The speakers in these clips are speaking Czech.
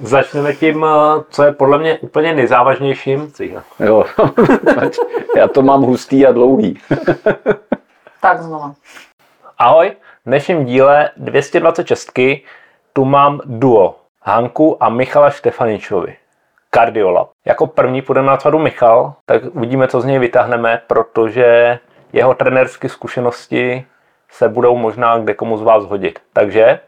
Začneme tím, eh, co je podle mě úplně nejzávažnějším. Jo, já to mám hustý a dlouhý. tak znova. Ahoj, v dnešním díle 226 tu mám duo Hanku a Michala Štefaničovi. Kardiolab. Jako první půjde na sadu Michal, tak uvidíme, co z něj vytáhneme, protože jeho trenérské zkušenosti se budou možná kde komu z vás hodit. Takže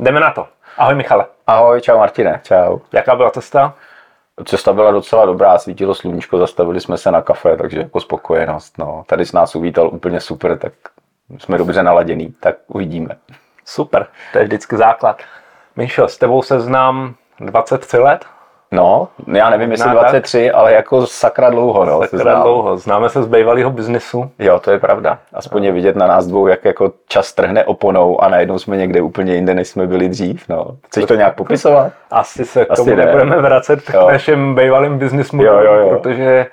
Jdeme na to. Ahoj Michale. Ahoj, čau Martine, čau. Jaká byla cesta? Cesta byla docela dobrá, svítilo sluníčko, zastavili jsme se na kafe, takže jako spokojenost. No. Tady s nás uvítal úplně super, tak jsme dobře naladěný, tak uvidíme. Super, to je vždycky základ. Míšo, s tebou se znám 23 let? No, já nevím, jestli 23, tak? ale jako sakra dlouho. No, sakra dlouho. Známe se z bývalého biznesu. Jo, to je pravda. Aspoň je vidět na nás dvou, jak jako čas trhne oponou a najednou jsme někde úplně jinde, než jsme byli dřív. No. Chceš to nějak popisovat? Asi se k tomu ne. nebudeme vracet k našem bývalým biznismu, jo, jo, jo. protože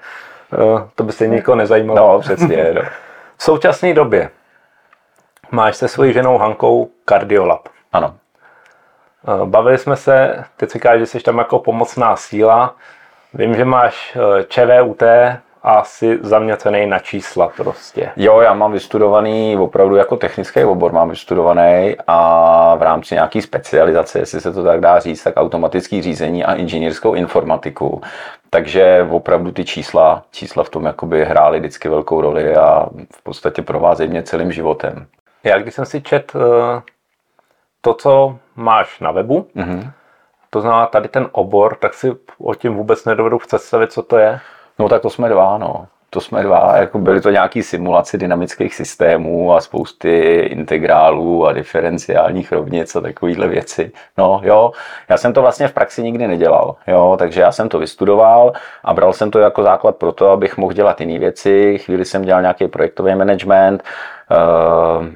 uh, to by se nikoho nezajímalo. No, přesně. No. v současné době máš se svojí ženou Hankou Kardiolab. Ano. Bavili jsme se, ty říkáš, že jsi tam jako pomocná síla. Vím, že máš eh, ČVUT a jsi zaměcený na čísla prostě. Jo, já mám vystudovaný opravdu jako technický obor, mám vystudovaný a v rámci nějaký specializace, jestli se to tak dá říct, tak automatický řízení a inženýrskou informatiku. Takže opravdu ty čísla, čísla v tom jakoby hrály vždycky velkou roli a v podstatě provázejí mě celým životem. Já když jsem si čet eh, to, co máš na webu, mm-hmm. to znamená tady ten obor, tak si o tím vůbec nedovedu představit, co to je. No tak to jsme dva, no. To jsme dva, jako byly to nějaké simulace dynamických systémů a spousty integrálů a diferenciálních rovnic a takovéhle věci. No jo, já jsem to vlastně v praxi nikdy nedělal, jo, takže já jsem to vystudoval a bral jsem to jako základ pro to, abych mohl dělat jiné věci. Chvíli jsem dělal nějaký projektový management,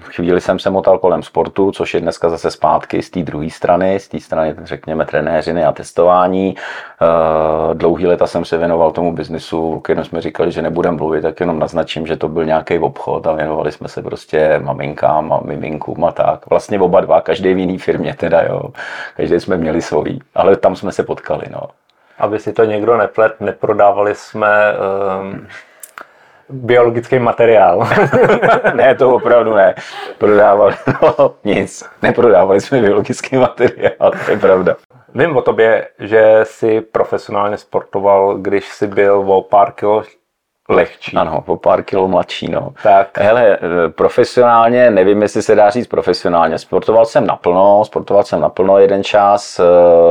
chvíli jsem se motal kolem sportu, což je dneska zase zpátky z té druhé strany, z té strany, řekněme, trenéřiny a testování. Eh, dlouhý leta jsem se věnoval tomu biznisu, kterém jsme říkali, že nebudeme mluvit, tak jenom naznačím, že to byl nějaký obchod a věnovali jsme se prostě maminkám a miminkům a tak. Vlastně oba dva, každý v jiný firmě teda, jo. Každý jsme měli svojí, ale tam jsme se potkali, no. Aby si to někdo neplet, neprodávali jsme um biologický materiál. ne, to opravdu ne. Prodávali, no, nic. Neprodávali jsme biologický materiál, to je pravda. Vím o tobě, že jsi profesionálně sportoval, když jsi byl o pár kilo lehčí. Ano, o pár kilo mladší, no. Tak. Hele, profesionálně, nevím, jestli se dá říct profesionálně. Sportoval jsem naplno, sportoval jsem naplno jeden čas, eh,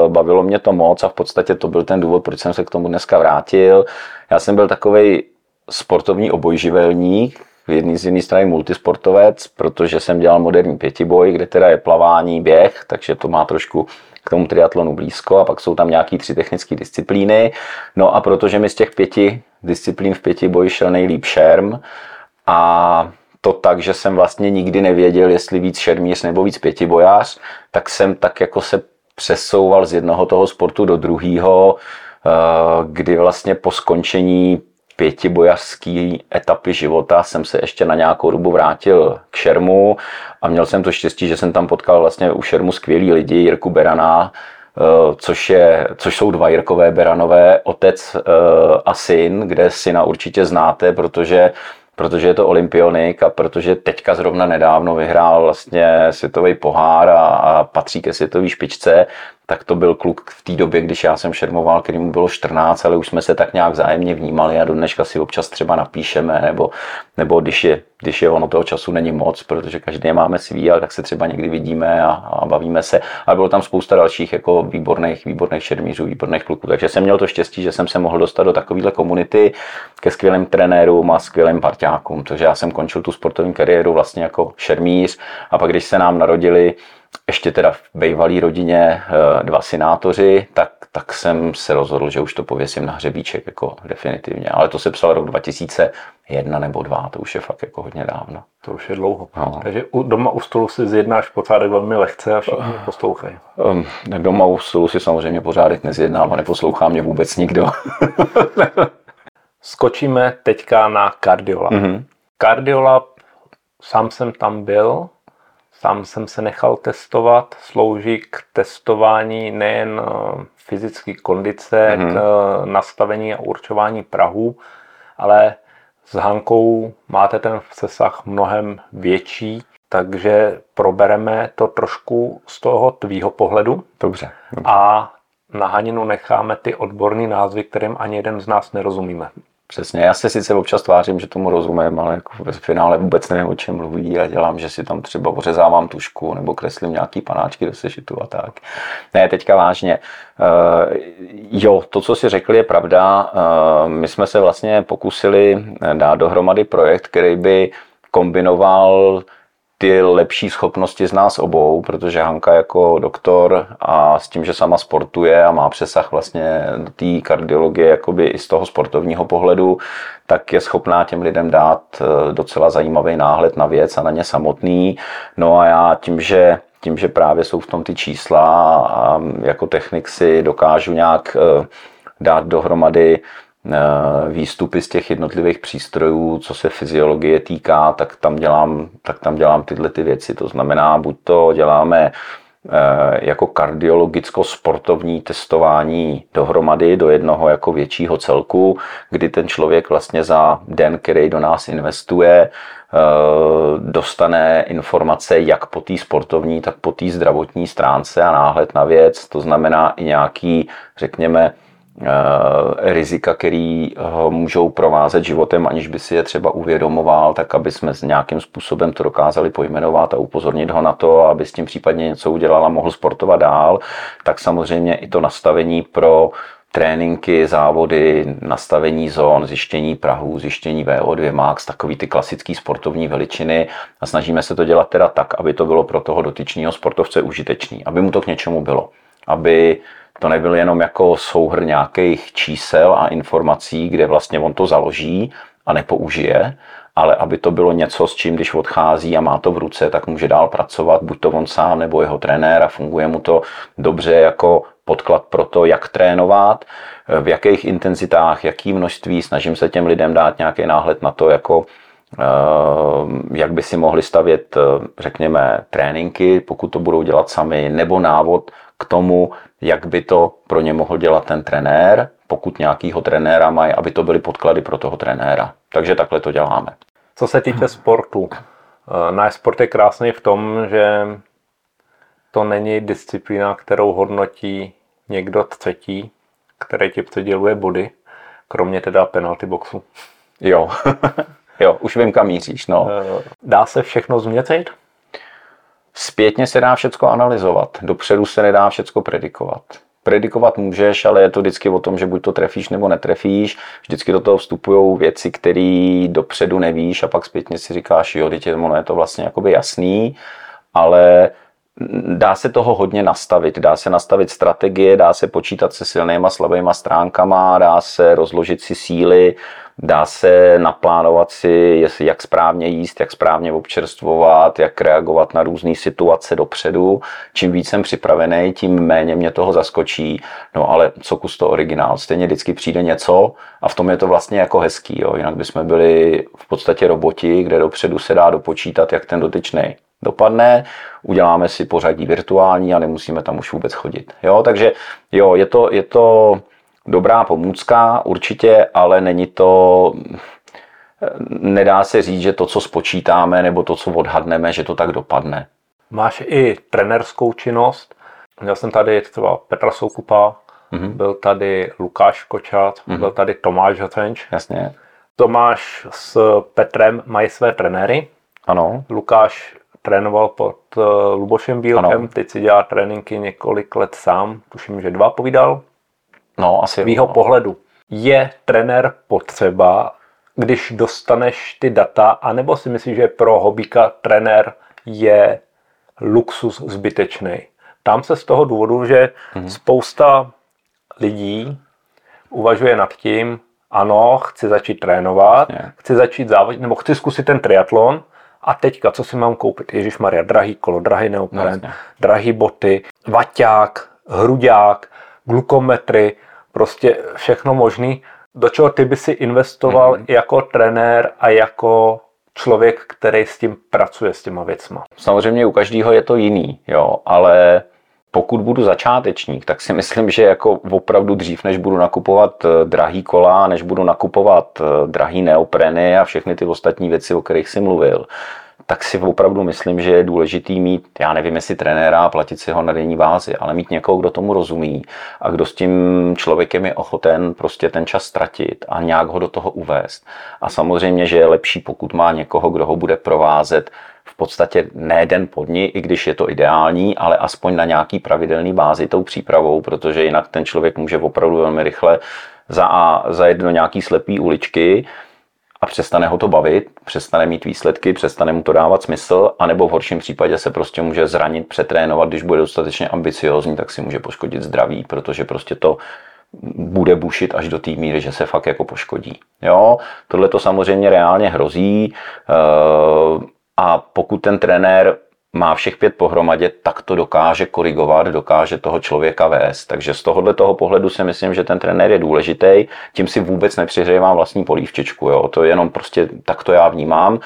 bavilo mě to moc a v podstatě to byl ten důvod, proč jsem se k tomu dneska vrátil. Já jsem byl takovej sportovní obojživelník, v jedné z jedné strany multisportovec, protože jsem dělal moderní pětiboj, kde teda je plavání, běh, takže to má trošku k tomu triatlonu blízko a pak jsou tam nějaký tři technické disciplíny. No a protože mi z těch pěti disciplín v pětiboji šel nejlíp šerm a to tak, že jsem vlastně nikdy nevěděl, jestli víc šermíř nebo víc pětibojář, tak jsem tak jako se přesouval z jednoho toho sportu do druhého, eh, kdy vlastně po skončení pětibojařské etapy života jsem se ještě na nějakou dobu vrátil k šermu a měl jsem to štěstí, že jsem tam potkal vlastně u šermu skvělý lidi, Jirku Berana, eh, což, je, což jsou dva Jirkové Beranové, otec eh, a syn, kde syna určitě znáte, protože protože je to olympionik a protože teďka zrovna nedávno vyhrál vlastně světový pohár a, a patří ke světové špičce, tak to byl kluk v té době, když já jsem šermoval, který mu bylo 14, ale už jsme se tak nějak zájemně vnímali a do dneška si občas třeba napíšeme, nebo, nebo když, je, když je ono toho času není moc, protože každý máme svý, ale tak se třeba někdy vidíme a, a bavíme se. A bylo tam spousta dalších jako výborných, výborných šermířů, výborných kluků. Takže jsem měl to štěstí, že jsem se mohl dostat do takovéhle komunity ke skvělým trenérům a skvělým parťákům. Takže já jsem končil tu sportovní kariéru vlastně jako šermíř a pak když se nám narodili ještě teda v bývalé rodině eh, dva synátoři, tak, tak jsem se rozhodl, že už to pověsím na hřebíček jako definitivně. Ale to se psal rok 2001 nebo 2, to už je fakt jako hodně dávno. To už je dlouho. No. Takže u, doma u stolu si zjednáš pořádek velmi lehce a všichni uh, poslouchají. Um, doma u stolu si samozřejmě pořádek nezjednám a neposlouchá mě vůbec nikdo. Skočíme teďka na kardiolab. Mm-hmm. Cardiolab, sám jsem tam byl, sám jsem se nechal testovat, slouží k testování nejen eh, fyzické kondice, mm-hmm. k eh, nastavení a určování Prahu, ale s Hankou máte ten přesah mnohem větší, takže probereme to trošku z toho tvýho pohledu. Dobře. dobře. A na Haninu necháme ty odborné názvy, kterým ani jeden z nás nerozumíme. Přesně, já se sice občas tvářím, že tomu rozumím, ale jako v finále vůbec nevím, o čem mluví a dělám, že si tam třeba ořezávám tušku nebo kreslím nějaký panáčky do sešitu a tak. Ne, teďka vážně. Uh, jo, to, co si řekli, je pravda. Uh, my jsme se vlastně pokusili dát dohromady projekt, který by kombinoval ty lepší schopnosti z nás obou, protože Hanka jako doktor a s tím, že sama sportuje a má přesah vlastně do té kardiologie jakoby i z toho sportovního pohledu, tak je schopná těm lidem dát eh, docela zajímavý náhled na věc a na ně samotný. No a já tím, že tím, že právě jsou v tom ty čísla a jako technik si dokážu nějak eh, dát dohromady výstupy z těch jednotlivých přístrojů, co se fyziologie týká, tak tam dělám, tak tam dělám tyhle ty věci. To znamená, buď to děláme eh, jako kardiologicko-sportovní testování dohromady do jednoho jako většího celku, kdy ten člověk vlastně za den, který do nás investuje, eh, dostane informace jak po té sportovní, tak po té zdravotní stránce a náhled na věc. To znamená i nějaký, řekněme, Eh, rizika, který ho můžou provázet životem, aniž by si je třeba uvědomoval, tak aby jsme s nějakým způsobem to dokázali pojmenovat a upozornit ho na to, aby s tím případně něco udělal a mohl sportovat dál, tak samozřejmě i to nastavení pro tréninky, závody, nastavení zón, zjištění Prahu, zjištění VO2 max, takový ty klasické sportovní veličiny. A snažíme se to dělat teda tak, aby to bylo pro toho dotyčného sportovce užitečný, aby mu to k něčemu bylo, aby to nebyl jenom jako souhr nějakých čísel a informací, kde vlastně on to založí a nepoužije, ale aby to bylo něco, s čím když odchází a má to v ruce, tak může dál pracovat, buď to on sám nebo jeho trenér a funguje mu to dobře jako podklad pro to, jak trénovat, v jakých intenzitách, jaký množství, snažím se těm lidem dát nějaký náhled na to, jako eh, jak by si mohli stavět, eh, řekněme, tréninky, pokud to budou dělat sami, nebo návod k tomu, jak by to pro ně mohl dělat ten trenér, pokud nějakýho trenéra mají, aby to byly podklady pro toho trenéra. Takže takhle to děláme. Co se týče sportu, eh, náš sport je krásný v tom, že to není disciplína, kterou hodnotí někdo třetí, který ti předěluje body, kromě teda penalty boxu. Jo, jo, už vím, kam míříš. No. Eh, dá se všechno změřit? Zpětně se dá všechno analyzovat, dopředu se nedá všechno predikovat. Predikovat můžeš, ale je to vždycky o tom, že buď to trefíš nebo netrefíš. Vždycky do toho vstupují věci, které dopředu nevíš a pak zpětně si říkáš, jo, teď je, ono je to vlastně jakoby jasný, ale dá se toho hodně nastavit. Dá se nastavit strategie, dá se počítat se silnýma, slabýma stránkama, dá se rozložit si síly, dá se naplánovat si, jak správně jíst, jak správně občerstvovat, jak reagovat na různé situace dopředu. Čím víc jsem připravený, tím méně mě toho zaskočí. No ale co kus to originál, stejně vždycky přijde něco a v tom je to vlastně jako hezký. Jo. Jinak bychom byli v podstatě roboti, kde dopředu se dá dopočítat, jak ten dotyčný dopadne, uděláme si pořadí virtuální a nemusíme tam už vůbec chodit. Jo, takže jo, je to, je to dobrá pomůcka určitě, ale není to, nedá se říct, že to, co spočítáme nebo to, co odhadneme, že to tak dopadne. Máš i trenerskou činnost. Měl jsem tady třeba Petra Soukupa, mm-hmm. byl tady Lukáš Kočat, mm-hmm. byl tady Tomáš Hocenč. Jasně. Tomáš s Petrem mají své trenéry. Ano. Lukáš trénoval pod uh, Lubošem Bílkem, ano. teď si dělá tréninky několik let sám, tuším, že dva povídal. No, asi. Jeho no. pohledu je trenér potřeba, když dostaneš ty data, anebo si myslíš, že pro hobíka trenér je luxus zbytečný. Tam se z toho důvodu, že mm-hmm. spousta lidí uvažuje nad tím, ano, chci začít trénovat, Jasně. chci začít závodit, nebo chci zkusit ten triatlon, a teďka, co si mám koupit? Ježíš Maria, drahý kolo, drahý neopren, no, drahý boty, vaťák, hruďák, glukometry, prostě všechno možný, do čeho ty by si investoval mm-hmm. jako trenér a jako člověk, který s tím pracuje, s těma věcma? Samozřejmě u každého je to jiný, jo, ale pokud budu začátečník, tak si myslím, že jako opravdu dřív, než budu nakupovat eh, drahý kola, než budu nakupovat eh, drahý neopreny a všechny ty ostatní věci, o kterých si mluvil, tak si opravdu myslím, že je důležitý mít, já nevím, jestli trenéra a platit si ho na denní bázi, ale mít někoho, kdo tomu rozumí a kdo s tím člověkem je ochoten prostě ten čas ztratit a nějak ho do toho uvést. A samozřejmě, že je lepší, pokud má někoho, kdo ho bude provázet v podstatě ne den po dní, i když je to ideální, ale aspoň na nějaký pravidelný bázi tou přípravou, protože jinak ten člověk může opravdu velmi rychle za a zajet do nějaký slepý uličky, a přestane ho to bavit, přestane mít výsledky, přestane mu to dávat smysl, anebo v horším případě se prostě může zranit, přetrénovat, když bude dostatečně ambiciozní, tak si může poškodit zdraví, protože prostě to bude bušit až do té míry, že se fakt jako poškodí. Jo, tohle to samozřejmě reálně hrozí eh, a pokud ten trenér má všech pět pohromadě, tak to dokáže korigovat, dokáže toho člověka vést. Takže z tohohle toho pohledu si myslím, že ten trenér je důležitý. Tím si vůbec nepřihřejvám vlastní polívčičku. Jo. To je jenom prostě tak to já vnímám.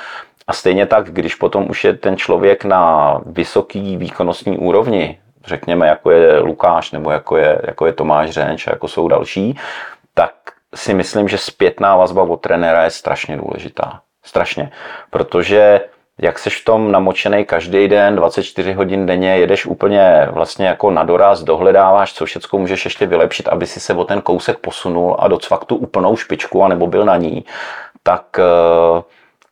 A stejně tak, když potom už je ten člověk na vysoký výkonnostní úrovni, řekněme, jako je Lukáš nebo jako je, jako je Tomáš Řenč, jako jsou další, tak si myslím, že zpětná vazba od trenéra je strašně důležitá. Strašně. Protože jak seš v tom namočený každý den, 24 hodin denně, jedeš úplně vlastně jako na doraz, dohledáváš, co všechno můžeš ještě vylepšit, aby si se o ten kousek posunul a docvak tu úplnou špičku, anebo byl na ní, tak uh,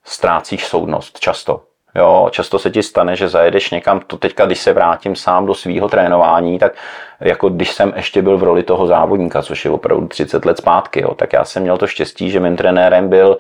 ztrácíš soudnost často. Jo, často se ti stane, že zajedeš někam, to teďka, když se vrátím sám do svého trénování, tak jako když jsem ještě byl v roli toho závodníka, což je opravdu 30 let zpátky, jo, tak já jsem měl to štěstí, že mým trenérem byl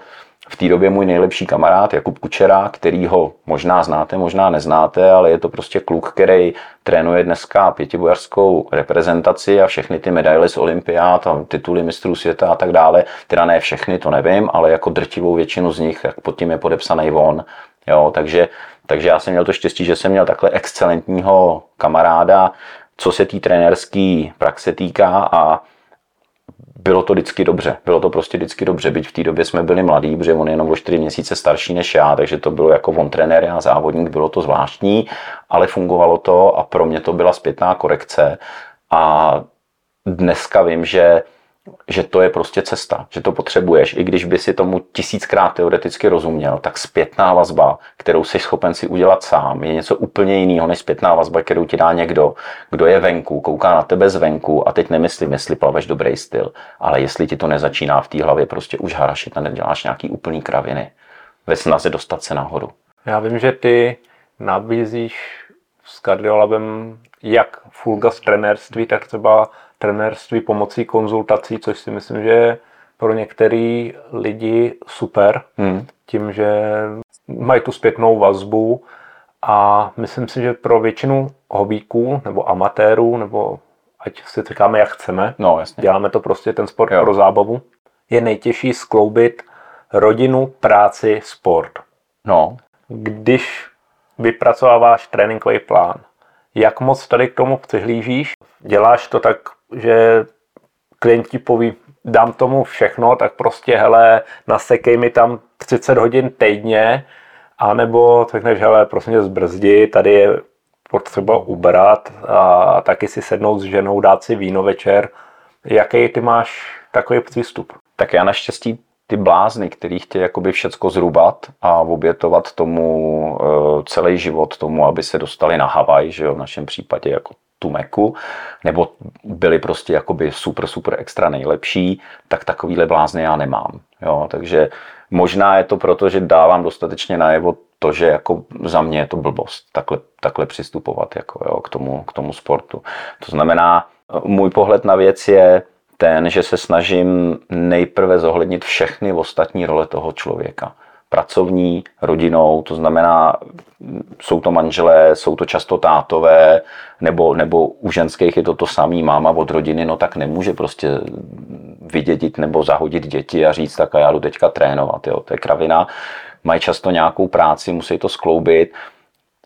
v té době můj nejlepší kamarád Jakub Kučera, který ho možná znáte, možná neznáte, ale je to prostě kluk, který trénuje dneska pětibojarskou reprezentaci a všechny ty medaily z olympiád a tituly mistrů světa a tak dále. Teda ne všechny, to nevím, ale jako drtivou většinu z nich, jak pod tím je podepsaný von. Jo, takže, takže já jsem měl to štěstí, že jsem měl takhle excelentního kamaráda, co se té trenérské praxe týká a bylo to vždycky dobře. Bylo to prostě vždycky dobře, byť v té době jsme byli mladí, protože on je jenom o 4 měsíce starší než já, takže to bylo jako on trenér a závodník, bylo to zvláštní, ale fungovalo to a pro mě to byla zpětná korekce. A dneska vím, že že to je prostě cesta, že to potřebuješ. I když by si tomu tisíckrát teoreticky rozuměl, tak zpětná vazba, kterou jsi schopen si udělat sám, je něco úplně jiného než zpětná vazba, kterou ti dá někdo, kdo je venku, kouká na tebe zvenku a teď nemyslím, jestli plaveš dobrý styl, ale jestli ti to nezačíná v té hlavě prostě už harašit a neděláš nějaký úplný kraviny ve snaze dostat se nahoru. Já vím, že ty nabízíš s kardiolabem jak full gas trenérství, tak třeba trenérství pomocí konzultací, což si myslím, že je pro některé lidi super, hmm. tím, že mají tu zpětnou vazbu a myslím si, že pro většinu hobíků nebo amatérů, nebo ať si říkáme, jak chceme, no, jasně. děláme to prostě ten sport jo. pro zábavu, je nejtěžší skloubit rodinu, práci, sport. No. Když vypracováváš tréninkový plán, jak moc tady k tomu přihlížíš? Děláš to tak že klient ti poví, dám tomu všechno, tak prostě hele, nasekej mi tam 30 hodin týdně, anebo řekneš, hele, prostě zbrzdi, tady je potřeba ubrat a taky si sednout s ženou, dát si víno večer. Jaký ty máš takový přístup? Tak já naštěstí ty blázny, který chtějí jakoby všecko zrubat a obětovat tomu e, celý život, tomu, aby se dostali na Havaj, že jo, v našem případě jako tu Meku, nebo byli prostě jakoby super, super extra nejlepší, tak takovýhle blázny já nemám. Jo, takže možná je to proto, že dávám dostatečně najevo to, že jako za mě je to blbost takhle, takhle přistupovat jako, jo, k, tomu, k tomu sportu. To znamená, můj pohled na věc je ten, že se snažím nejprve zohlednit všechny ostatní role toho člověka pracovní, rodinou, to znamená, jsou to manželé, jsou to často tátové, nebo, nebo u ženských je to to samý, máma od rodiny, no tak nemůže prostě vydědit nebo zahodit děti a říct, tak a já jdu teďka trénovat, jo, to je kravina. Mají často nějakou práci, musí to skloubit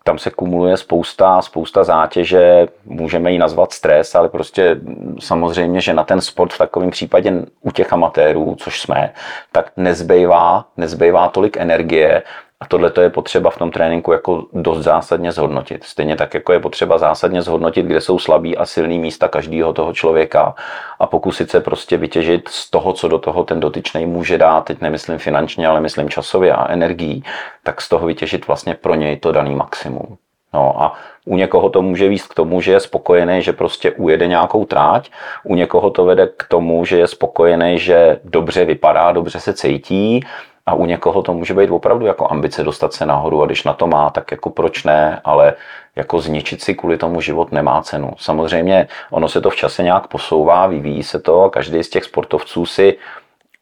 tam se kumuluje spousta, spousta zátěže, můžeme ji nazvat stres, ale prostě samozřejmě, že na ten sport v takovém případě u těch amatérů, což jsme, tak nezbývá, nezbývá tolik energie A tohle to je potřeba v tom tréninku jako dost zásadně zhodnotit. Stejně tak, jako je potřeba zásadně zhodnotit, kde jsou slabý a silný místa každého toho člověka a pokusit se prostě vytěžit z toho, co do toho ten dotyčný může dát, teď nemyslím finančně, ale myslím časově a energií, tak z toho vytěžit vlastně pro něj to daný maximum. No a u někoho to může víc k tomu, že je spokojený, že prostě ujede nějakou tráť, u někoho to vede k tomu, že je spokojený, že dobře vypadá, dobře se cítí a u někoho to může být opravdu jako ambice dostat se nahoru a když na to má, tak jako proč ne, ale jako zničit si kvůli tomu život nemá cenu. Samozřejmě ono se to v čase nějak posouvá, vyvíjí se to a každý z těch sportovců si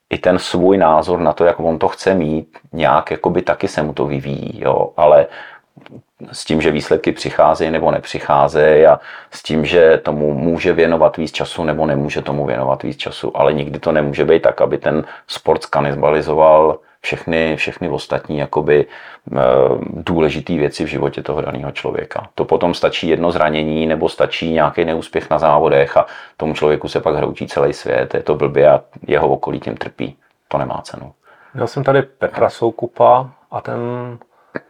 i ten svůj názor na to, jak on to chce mít, nějak jakoby taky se mu to vyvíjí, jo, ale s tím, že výsledky přicházejí nebo nepřicházejí a s tím, že tomu může věnovat víc času nebo nemůže tomu věnovat víc času, ale nikdy to nemůže být tak, aby ten sport skanibalizoval všechny, všechny ostatní jakoby e, důležité věci v životě toho daného člověka. To potom stačí jedno zranění nebo stačí nějaký neúspěch na závodech a tomu člověku se pak hroutí celý svět, je to blbě a jeho okolí tím trpí. To nemá cenu. Měl jsem tady Petra Soukupa a ten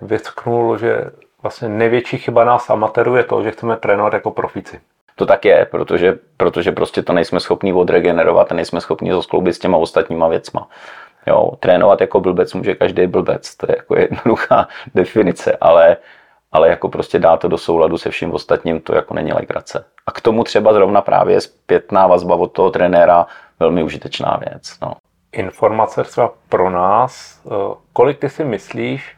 vytknul, že vlastně největší chyba nás amatérů je to, že chceme trénovat jako profici. To tak je, protože, protože prostě to nejsme schopni odregenerovat, nejsme schopni zeskloubit s těma ostatníma věcma. Jo, trénovat jako blbec může každý blbec, to je jako jednoduchá definice, ale, ale jako prostě dá to do souladu se vším ostatním, to jako není legrace. A k tomu třeba zrovna právě zpětná vazba od toho trenéra velmi užitečná věc. No. Informace třeba pro nás, eh, kolik ty si myslíš,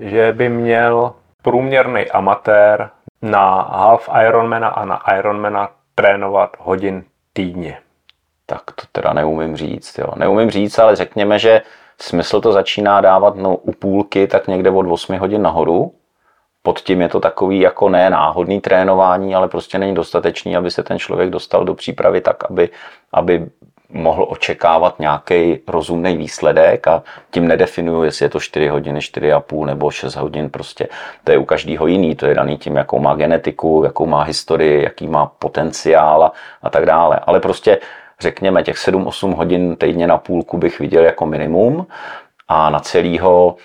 že by měl průměrný amatér na half Ironmana a na Ironmana trénovat hodin týdně? Tak to teda neumím říct. Jo. Neumím říct, ale řekněme, že smysl to začíná dávat no, u půlky tak někde od 8 hodin nahoru. Pod tím je to takový jako ne náhodný trénování, ale prostě není dostatečný, aby se ten člověk dostal do přípravy tak, aby, aby mohl očekávat nějaký rozumný výsledek a tím nedefinuju, jestli je to 4 hodiny, 4,5 nebo 6 hodin, prostě to je u každého jiný, to je daný tím, jakou má genetiku, jakou má historii, jaký má potenciál a, a tak dále. Ale prostě řekněme těch 7-8 hodin týdně na půlku bych viděl jako minimum a na celýho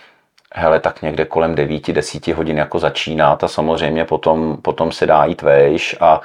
hele, tak někde kolem 9-10 hodin jako začíná. A samozřejmě potom, potom se dá jít vejš a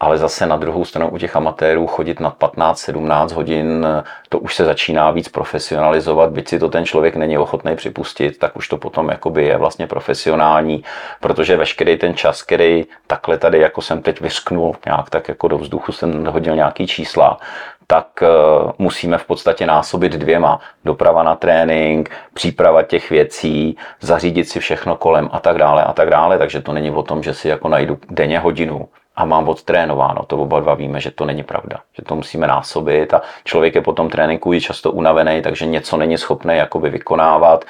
ale zase na druhou stranu u těch amatérů chodit na 15-17 hodin, to už se začíná víc profesionalizovat, byť si to ten člověk není ochotný připustit, tak už to potom jakoby je vlastně profesionální, protože veškerý ten čas, který takhle tady, jako jsem teď vysknul, nějak tak jako do vzduchu jsem hodil nějaký čísla, tak uh, musíme v podstatě násobit dvěma. Doprava na trénink, příprava těch věcí, zařídit si všechno kolem a tak dále a tak dále. Takže to není o tom, že si jako najdu denně hodinu a mám odtrénováno. To oba dva víme, že to není pravda, že to musíme násobit a člověk je potom tréninku je často unavený, takže něco není schopný jakoby vykonávat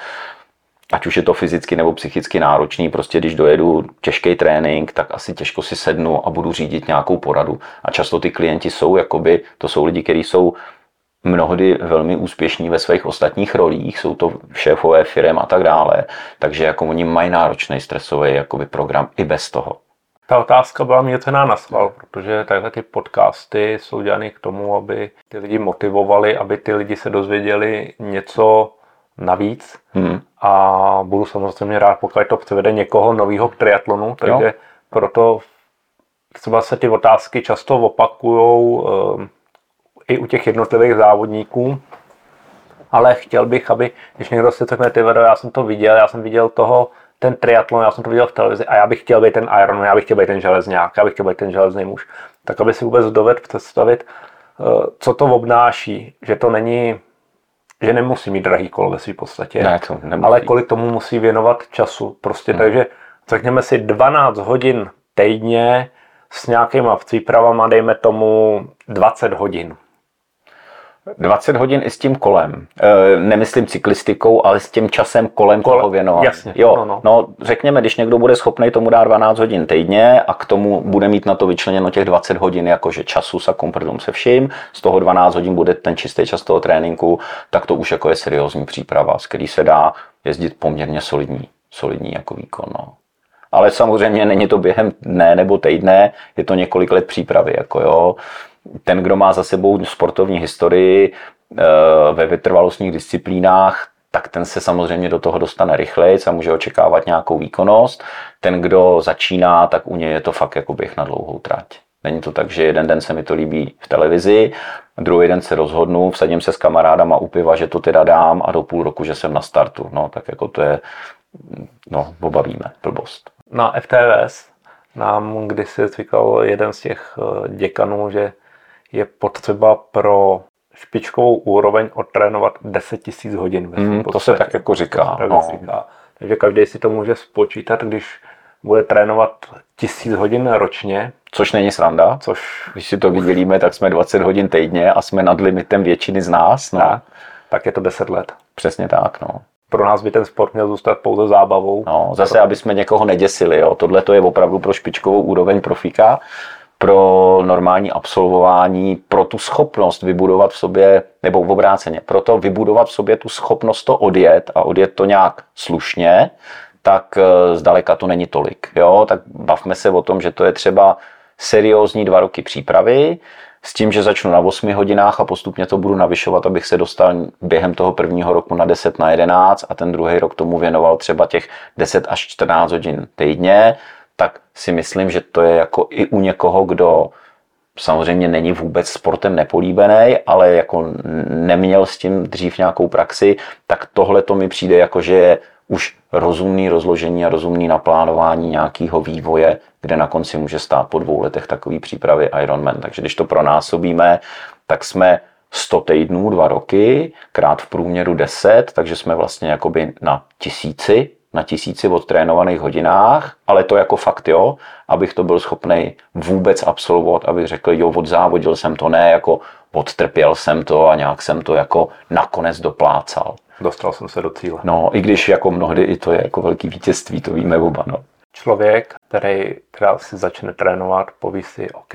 ať už je to fyzicky nebo psychicky náročný, prostě když dojedu těžký trénink, tak asi těžko si sednu a budu řídit nějakou poradu. A často ty klienti jsou, jakoby, to jsou lidi, kteří jsou mnohdy velmi úspěšní ve svých ostatních rolích, jsou to šéfové firm a tak dále, takže jako oni mají náročný stresový jakoby program i bez toho ta otázka byla mě cená na sval, protože takhle ty podcasty jsou dělány k tomu, aby ty lidi motivovali, aby ty lidi se dozvěděli něco navíc. Hmm. A budu samozřejmě rád, pokud to přivede někoho nového k triatlonu, takže jo. proto třeba se ty otázky často opakují um, i u těch jednotlivých závodníků, ale chtěl bych, aby, když někdo si řekne, ty já jsem to viděl, já jsem viděl toho ten triatlon, já jsem to viděl v televizi a já bych chtěl být ten Iron, já bych chtěl být ten železňák, já bych chtěl být ten železný muž. Tak aby si vůbec dovedl představit, eh, co to obnáší, že to není, že nemusí mít drahý kolo ve své podstatě, ne, to nemusí. ale kolik tomu musí věnovat času. Prostě hmm. takže řekněme si 12 hodin týdně s nějakýma přípravama, dejme tomu 20 hodin. 20 hodin i s tím kolem. E, nemyslím cyklistikou, ale s tím časem kolem Kole, toho věnovat. Jasně. Jo, no, no. no, řekněme, když někdo bude schopný tomu dát 12 hodin týdně a k tomu bude mít na to vyčleněno těch 20 hodin jakože času sa kompletum se vším, z toho 12 hodin bude ten čistý čas toho tréninku, tak to už jako je seriózní příprava, z který se dá jezdit poměrně solidní, solidní jako výkon. No. Ale samozřejmě není to během dne nebo týdne, je to několik let přípravy. Jako jo ten, kdo má za sebou sportovní historii eh, ve vytrvalostních disciplínách, tak ten se samozřejmě do toho dostane rychleji a může očekávat nějakou výkonnost. Ten, kdo začíná, tak u něj je to fakt jako běh na dlouhou trať. Není to tak, že jeden den se mi to líbí v televizi, druhý den se rozhodnu, vsadím se s kamarádama u piva, že to teda dám a do půl roku, že jsem na startu. No, tak jako to je, no, pobavíme, blbost. Na FTVS nám kdysi říkal jeden z těch eh, děkanů, že je potřeba pro špičkovou úroveň odtrénovat 10 000 hodin. Mm, to se tak jako říká. No. říká. Takže každý si to může spočítat, když bude trénovat tisíc hodin ročně. Což není sranda. Což... Když si to vydělíme, tak jsme 20 hodin týdně a jsme nad limitem většiny z nás. No. Tak, tak je to 10 let. Přesně tak, no. Pro nás by ten sport měl zůstat pouze zábavou. No, zase, aby jsme někoho neděsili. Jo. Tohle to je opravdu pro špičkovou úroveň profíka pro normální absolvování, pro tu schopnost vybudovat v sobě, nebo v obráceně, pro to vybudovat v sobě tu schopnost to odjet a odjet to nějak slušně, tak eh, zdaleka to není tolik. Jo? Tak bavme se o tom, že to je třeba seriózní dva roky přípravy, s tím, že začnu na 8 hodinách a postupně to budu navyšovat, abych se dostal během toho prvního roku na 10 na 11 a ten druhý rok tomu věnoval třeba těch 10 až 14 hodin týdně, tak si myslím, že to je jako i u někoho, kdo samozřejmě není vůbec sportem nepolíbený, ale jako neměl s tím dřív nějakou praxi, tak tohle to mi přijde jako, že je už rozumný rozložení a rozumný naplánování nějakého vývoje, kde na konci může stát po dvou letech takový přípravy Ironman. Takže když to pronásobíme, tak jsme 100 týdnů, dva roky, krát v průměru 10, takže jsme vlastně jakoby na tisíci, na tisíci odtrénovaných hodinách, ale to jako fakt jo, abych to byl schopný vůbec absolvovat, abych řekl, jo, odzávodil jsem to, ne jako odtrpěl jsem to a nějak jsem to jako nakonec doplácal. Dostal jsem se do cíle. No, i když jako mnohdy i to je jako velký vítězství, to víme oba, no. Člověk, který teda si začne trénovat, poví si, OK,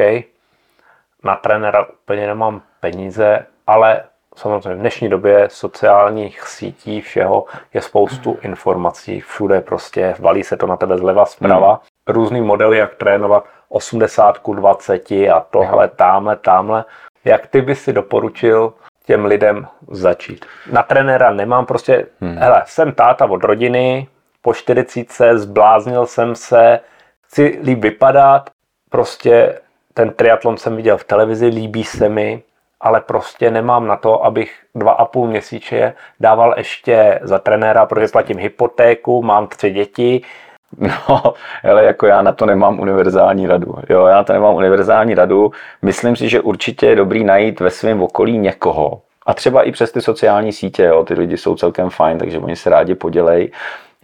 na trenéra úplně nemám peníze, ale samozřejmě v dnešní době sociálních sítí všeho je spoustu informací, všude prostě valí se to na tebe zleva, zprava. Hmm. Různý modely, jak trénovat 80 20 a tohle, tamhle, tamhle. Jak ty bys si doporučil těm lidem začít? Na trenéra nemám prostě, hmm. hele, jsem táta od rodiny, po 40 zbláznil jsem se, chci líp vypadat, prostě ten triatlon jsem viděl v televizi, líbí se mi, ale prostě nemám na to, abych dva a půl měsíče dával ještě za trenéra, protože platím hypotéku, mám tři děti. No, ale jako já na to nemám univerzální radu. Jo, já na to nemám univerzální radu. Myslím si, že určitě je dobrý najít ve svém okolí někoho, a třeba i přes ty sociální sítě, jo, ty lidi jsou celkem fajn, takže oni se rádi podělej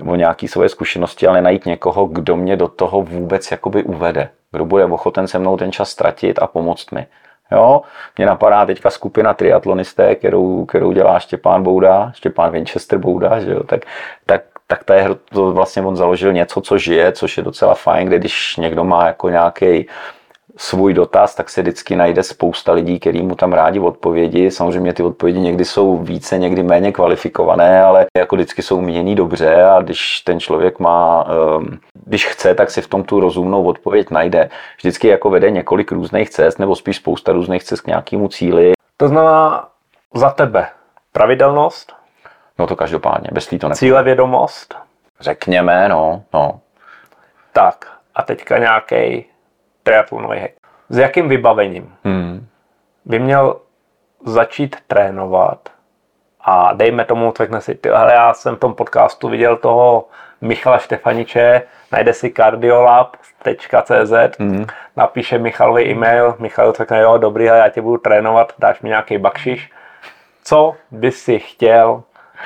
o nějaké svoje zkušenosti, ale najít někoho, kdo mě do toho vůbec jakoby uvede. Kdo bude ochoten se mnou ten čas ztratit a pomoct mi. Jo, mě napadá teďka skupina triatlonisté, kterou, kterou dělá Štěpán Bouda, Štěpán Winchester Bouda, že jo, tak, tak tak to, je, to vlastně on založil něco, co žije, což je docela fajn, kde když někdo má jako nějaký svůj dotaz, tak se vždycky najde spousta lidí, kteří mu tam rádi odpovědi. Samozřejmě ty odpovědi někdy jsou více, někdy méně kvalifikované, ale jako vždycky jsou mění dobře a když ten člověk má, ehm, když chce, tak si v tom tu rozumnou odpověď najde. Vždycky jako vede několik různých cest, nebo spíš spousta různých cest k nějakému cíli. To znamená za tebe pravidelnost? No to každopádně, bez to nepůjde. Cílevědomost? Řekněme, no, no. Tak a teďka nějaký triatlonový hack. S jakým vybavením hmm. by měl začít trénovat a dejme tomu, řekne si, ty, hele, já jsem v tom podcastu viděl toho Michala Štefaniče, najde si cardiolab.cz, hmm. napíše Michalovi e-mail, Michal řekne, jo, dobrý, já tě budu trénovat, dáš mi nějaký bakšiš. Co by si chtěl,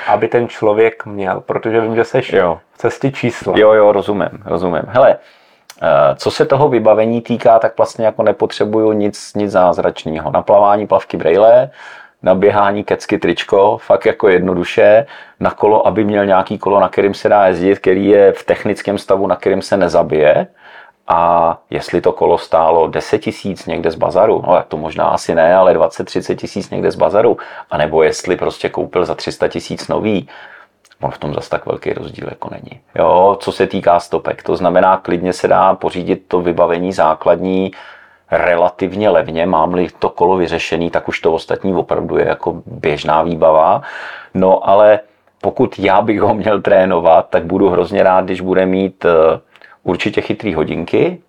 aby ten člověk měl? Protože vím, že jsi jo. v cestě čísla. Jo, jo, rozumím, rozumím. Hele, co se toho vybavení týká, tak vlastně jako nepotřebuju nic, nic zázračného. Na plavání plavky brejle, na běhání kecky tričko, fakt jako jednoduše, na kolo, aby měl nějaký kolo, na kterým se dá jezdit, který je v technickém stavu, na kterým se nezabije. A jestli to kolo stálo 10 tisíc někde z bazaru, no to možná asi ne, ale 20-30 tisíc někde z bazaru, anebo jestli prostě koupil za 300 tisíc nový, on v tom zase tak velký rozdíl jako není. Jo, co se týká stopek, to znamená, klidně se dá pořídit to vybavení základní relativně levně, mám-li to kolo vyřešený, tak už to ostatní opravdu je jako běžná výbava. No ale pokud já bych ho měl trénovat, tak budu hrozně rád, když bude mít eh, určitě chytrý hodinky,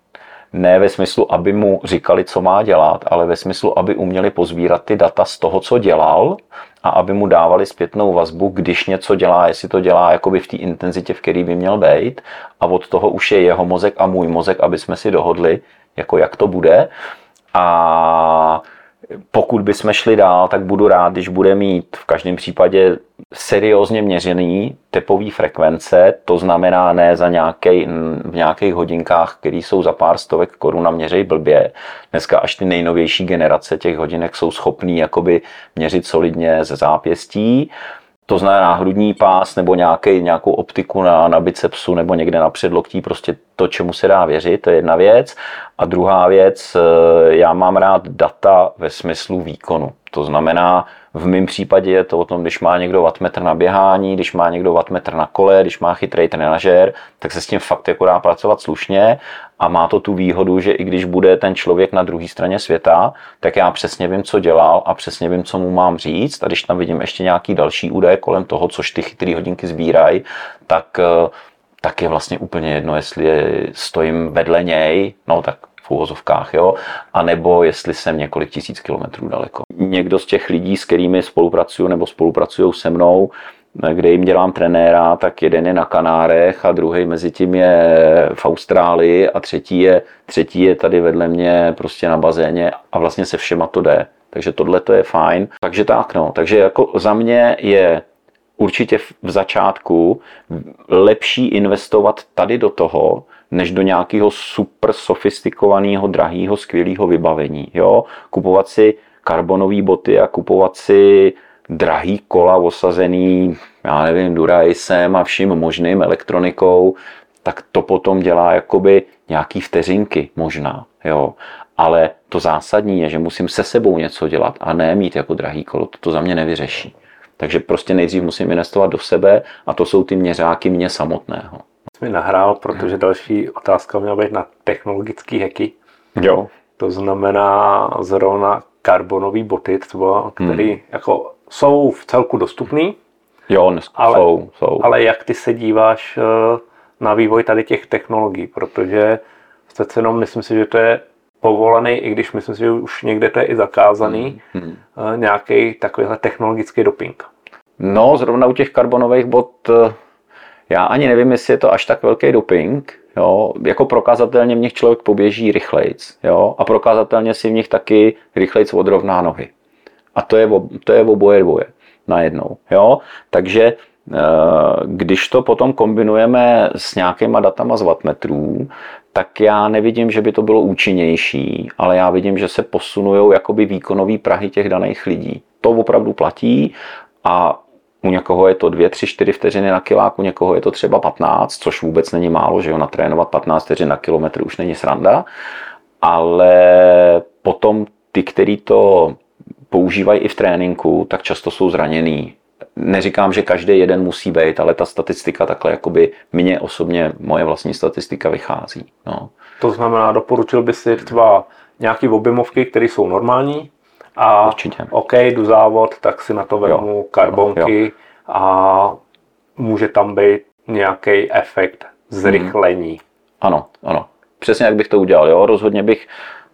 ne ve smyslu, aby mu říkali, co má dělat, ale ve smyslu, aby uměli pozbírat ty data z toho, co dělal a aby mu dávali zpětnou vazbu, když něco dělá, jestli to dělá jakoby v té intenzitě, v který by měl být a od toho už je jeho mozek a můj mozek, aby jsme si dohodli, jako jak to bude. A pokud bychom šli dál, tak budu rád, když bude mít v každém případě seriózně měřený tepový frekvence, to znamená ne za nějaký, v nějakých hodinkách, které jsou za pár stovek korun a měřej blbě. Dneska až ty nejnovější generace těch hodinek jsou schopný jakoby měřit solidně ze zápěstí to znamená hrudní pás nebo nějaký, nějakou optiku na, na bicepsu nebo někde na předloktí, prostě to, čemu se dá věřit, to je jedna věc. A druhá věc, eh, já mám rád data ve smyslu výkonu. To znamená, v mém případě je to o tom, když má někdo wattmetr na běhání, když má někdo wattmetr na kole, když má chytrý trenažér, tak se s tím fakt jako dá pracovat slušně a má to tu výhodu, že i když bude ten člověk na druhé straně světa, tak já přesně vím, co dělal a přesně vím, co mu mám říct. A když tam vidím ještě nějaký další údaje kolem toho, což ty chytré hodinky sbírají, tak eh, tak je vlastně úplně jedno, jestli stojím vedle něj, no tak v jo, anebo jestli jsem několik tisíc kilometrů daleko. Někdo z těch lidí, s kterými spolupracuju nebo spolupracují se mnou, kde jim dělám trenéra, tak jeden je na Kanárech a druhý mezi tím je v Austrálii a třetí je, třetí je tady vedle mě prostě na bazéně a vlastně se všema to jde. Takže tohle to je fajn. Takže tak no, takže jako za mě je určitě v začátku lepší investovat tady do toho, než do nějakého super sofistikovaného, drahého, skvělého vybavení. Jo? Kupovat si karbonové boty a kupovat si drahý kola osazený, já nevím, Duraisem a vším možným elektronikou, tak to potom dělá jakoby nějaký vteřinky možná, jo. Ale to zásadní je, že musím se sebou něco dělat a ne mít jako drahý kolo. To, to za mě nevyřeší. Takže prostě nejdřív musím investovat do sebe a to jsou ty měřáky mě samotného. Jsi mi nahrál, protože další otázka měla být na technologické hacky. Jo. To znamená zrovna karbonové boty, třeba, které hmm. jako jsou v celku dostupný. Jo, ale, jsou, jsou. Ale jak ty se díváš eh, na vývoj tady těch technologií, protože přece jenom myslím si, že to je povolený, i když myslím si, že už někde to je i zakázaný, hmm. hmm. Eh, nějaký takovýhle technologický doping. No, zrovna u těch karbonových bot, eh, já ani nevím, jestli je to až tak velký doping, jo, jako prokazatelně v nich člověk poběží rychlejc, jo, a prokazatelně si v nich taky rychlejc odrovná nohy. A to je, to je oboje dvoje najednou, jo, takže eh, když to potom kombinujeme s nějakýma datama z wattmetrů, tak já nevidím, že by to bylo účinnější, ale já vidím, že se posunují jakoby výkonový prahy těch daných lidí. To opravdu platí a u někoho je to 2, 3, 4 vteřiny na kilák, u někoho je to třeba 15, což vůbec není málo, že jo, natrénovat 15 vteřin na kilometr už není sranda, ale potom ty, který to používají i v tréninku, tak často jsou zraněný. Neříkám, že každý jeden musí být, ale ta statistika takhle jakoby mně osobně, moje vlastní statistika vychází. No. To znamená, doporučil by si třeba nějaké objemovky, které jsou normální, a Určitě. OK, jdu závod, tak si na to vezmu jo, karbonky jo. a může tam být nějaký efekt zrychlení. Hmm. Ano, ano. Přesně jak bych to udělal, jo. Rozhodně bych,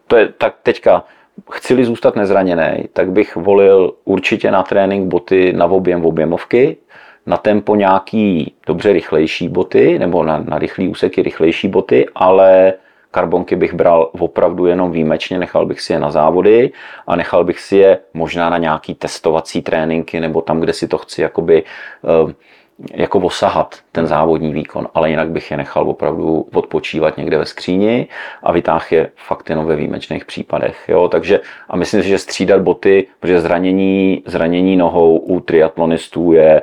to je tak teďka, chci-li zůstat nezraněný, tak bych volil určitě na trénink boty na objem objemovky, na tempo nějaký dobře rychlejší boty, nebo na, na rychlý úseky rychlejší boty, ale Karbonky bych bral opravdu jenom výjimečně, nechal bych si je na závody a nechal bych si je možná na nějaký testovací tréninky nebo tam, kde si to chci jakoby eh, jako osahat ten závodní výkon, ale jinak bych je nechal opravdu odpočívat někde ve skříni a vytáh je fakt jenom ve výjimečných případech. Jo? Takže a myslím si, že střídat boty, protože zranění, zranění nohou u triatlonistů je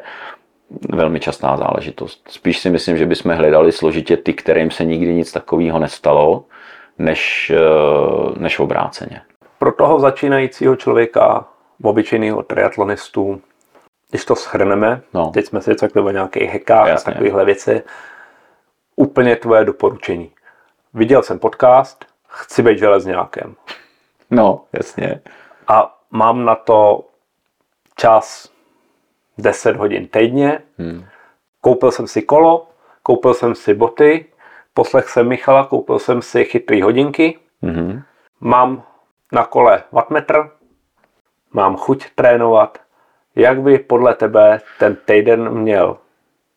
velmi častá záležitost. Spíš si myslím, že bychom hledali složitě ty, kterým se nikdy nic takového nestalo, než, eh, než obráceně. Pro toho začínajícího člověka, obyčejného triatlonistu, když to shrneme, no. teď jsme si řekli o nějakých hekách Jasně. a takovéhle věci, úplně tvoje doporučení. Viděl jsem podcast, chci být železňákem. No, jasně. A mám na to čas, 10 hodin týdně. Hmm. Koupil jsem si kolo, koupil jsem si boty, poslech jsem Michala, koupil jsem si chytrý hodinky. Hmm. Mám na kole wattmetr, mám chuť trénovat. Jak by podle tebe ten týden měl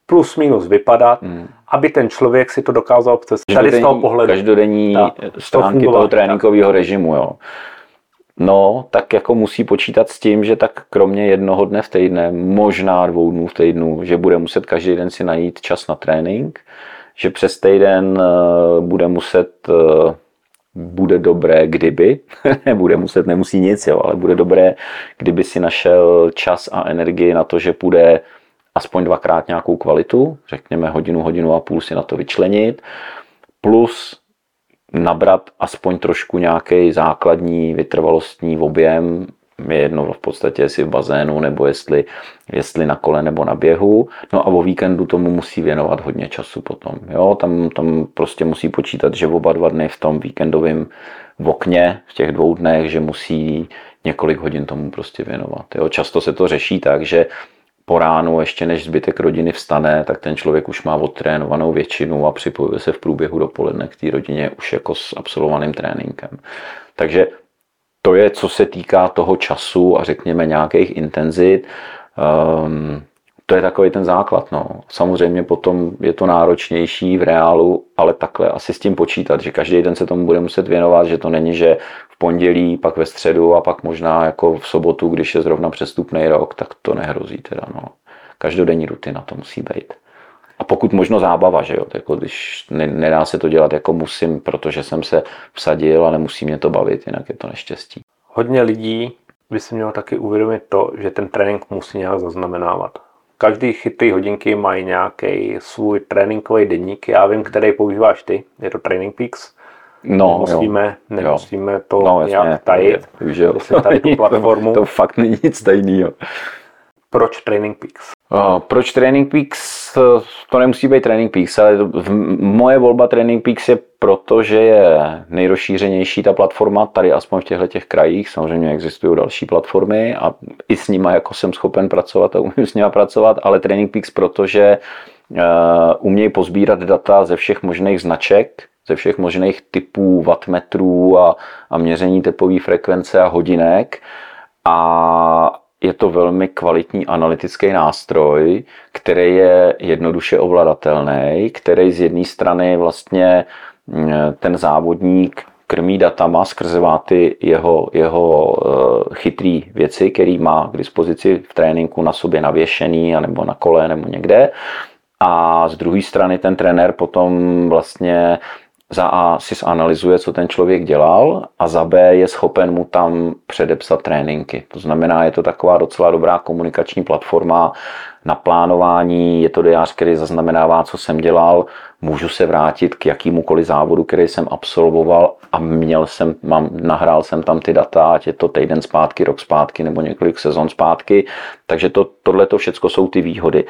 plus minus vypadat, hmm. aby ten člověk si to dokázal představit tady z toho pohledu. Každodenní tak, stránky to toho tréninkového režimu, jo. No, tak jako musí počítat s tím, že tak kromě jednoho dne v týdne, možná dvou dnů v týdnu, že bude muset každý den si najít čas na trénink, že přes týden eh, bude muset eh, bude dobré, kdyby, nebude muset, nemusí nic, jo, ale bude dobré, kdyby si našel čas a energii na to, že půjde aspoň dvakrát nějakou kvalitu, řekněme hodinu, hodinu a půl si na to vyčlenit, plus nabrat aspoň trošku nějaký základní vytrvalostní objem, je jedno v podstatě, jestli v bazénu, nebo jestli, jestli na kole nebo na běhu. No a o víkendu tomu musí věnovat hodně času potom. Jo? Tam, tam prostě musí počítat, že oba dva dny v tom víkendovém okně, v těch dvou dnech, že musí několik hodin tomu prostě věnovat. Jo? Často se to řeší tak, že po ránu, ještě než zbytek rodiny vstane, tak ten člověk už má odtrénovanou většinu a připojuje se v průběhu dopoledne k té rodině už jako s absolvovaným tréninkem. Takže to je, co se týká toho času a řekněme nějakých intenzit. Um, to je takový ten základ. No. Samozřejmě potom je to náročnější v reálu, ale takhle asi s tím počítat, že každý den se tomu bude muset věnovat, že to není, že v pondělí, pak ve středu a pak možná jako v sobotu, když je zrovna přestupný rok, tak to nehrozí teda. No. Každodenní rutina to musí být. A pokud možno zábava, že jo, jako když ne, nedá se to dělat jako musím, protože jsem se vsadil a nemusí mě to bavit, jinak je to neštěstí. Hodně lidí by si mělo taky uvědomit to, že ten trénink musí nějak zaznamenávat. Každý chytrý hodinky mají nějaký svůj tréninkový deník. Já vím, který používáš ty. Je to Training Peaks. No, nemusíme, jo. nemusíme to no, nějak tajit. Že jo. Tady tu platformu. to, to fakt není nic tajného. Proč Training Peaks? Uh, proč Training Peaks? To nemusí být Training Peaks, ale v, moje volba Training Peaks je proto, že je nejrozšířenější ta platforma, tady aspoň v těchto těch krajích. Samozřejmě existují další platformy a i s nimi jako jsem schopen pracovat a umím s nimi pracovat, ale Training Peaks protože uh, umějí pozbírat data ze všech možných značek, ze všech možných typů wattmetrů a, a měření tepové frekvence a hodinek. A je to velmi kvalitní analytický nástroj, který je jednoduše ovladatelný, který z jedné strany vlastně mm, ten závodník krmí datama skrze ty jeho, jeho eh, chytrý věci, který má k dispozici v tréninku na sobě navěšený, nebo na kole, nebo někde. A z druhé strany ten trenér potom vlastně za A si zanalizuje, co ten člověk dělal a za B je schopen mu tam předepsat tréninky. To znamená, je to taková docela dobrá komunikační platforma na plánování, je to diář, který zaznamenává, co jsem dělal, můžu se vrátit k jakýmukoliv závodu, který jsem absolvoval a měl jsem, mám, nahrál jsem tam ty data, ať je to týden zpátky, rok zpátky nebo několik sezon zpátky, takže to, tohle to všechno jsou ty výhody.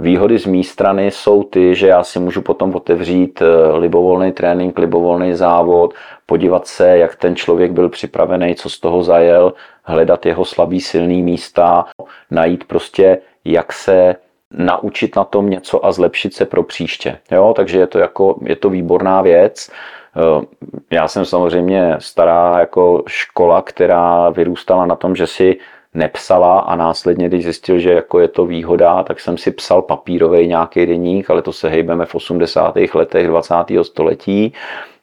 Výhody z mé strany jsou ty, že já si můžu potom otevřít eh, libovolný trénink, libovolný závod, podívat se, jak ten člověk byl připravený, co z toho zajel, hledat jeho slabý, silný místa, najít prostě, jak se naučit na tom něco a zlepšit se pro příště. Jo? Takže je to, jako, je to výborná věc. Eh, já jsem samozřejmě stará jako škola, která vyrůstala na tom, že si nepsala a následně, když zjistil, že jako je to výhoda, tak jsem si psal papírový nějaký deník, ale to se hejbeme v 80. letech 20. století,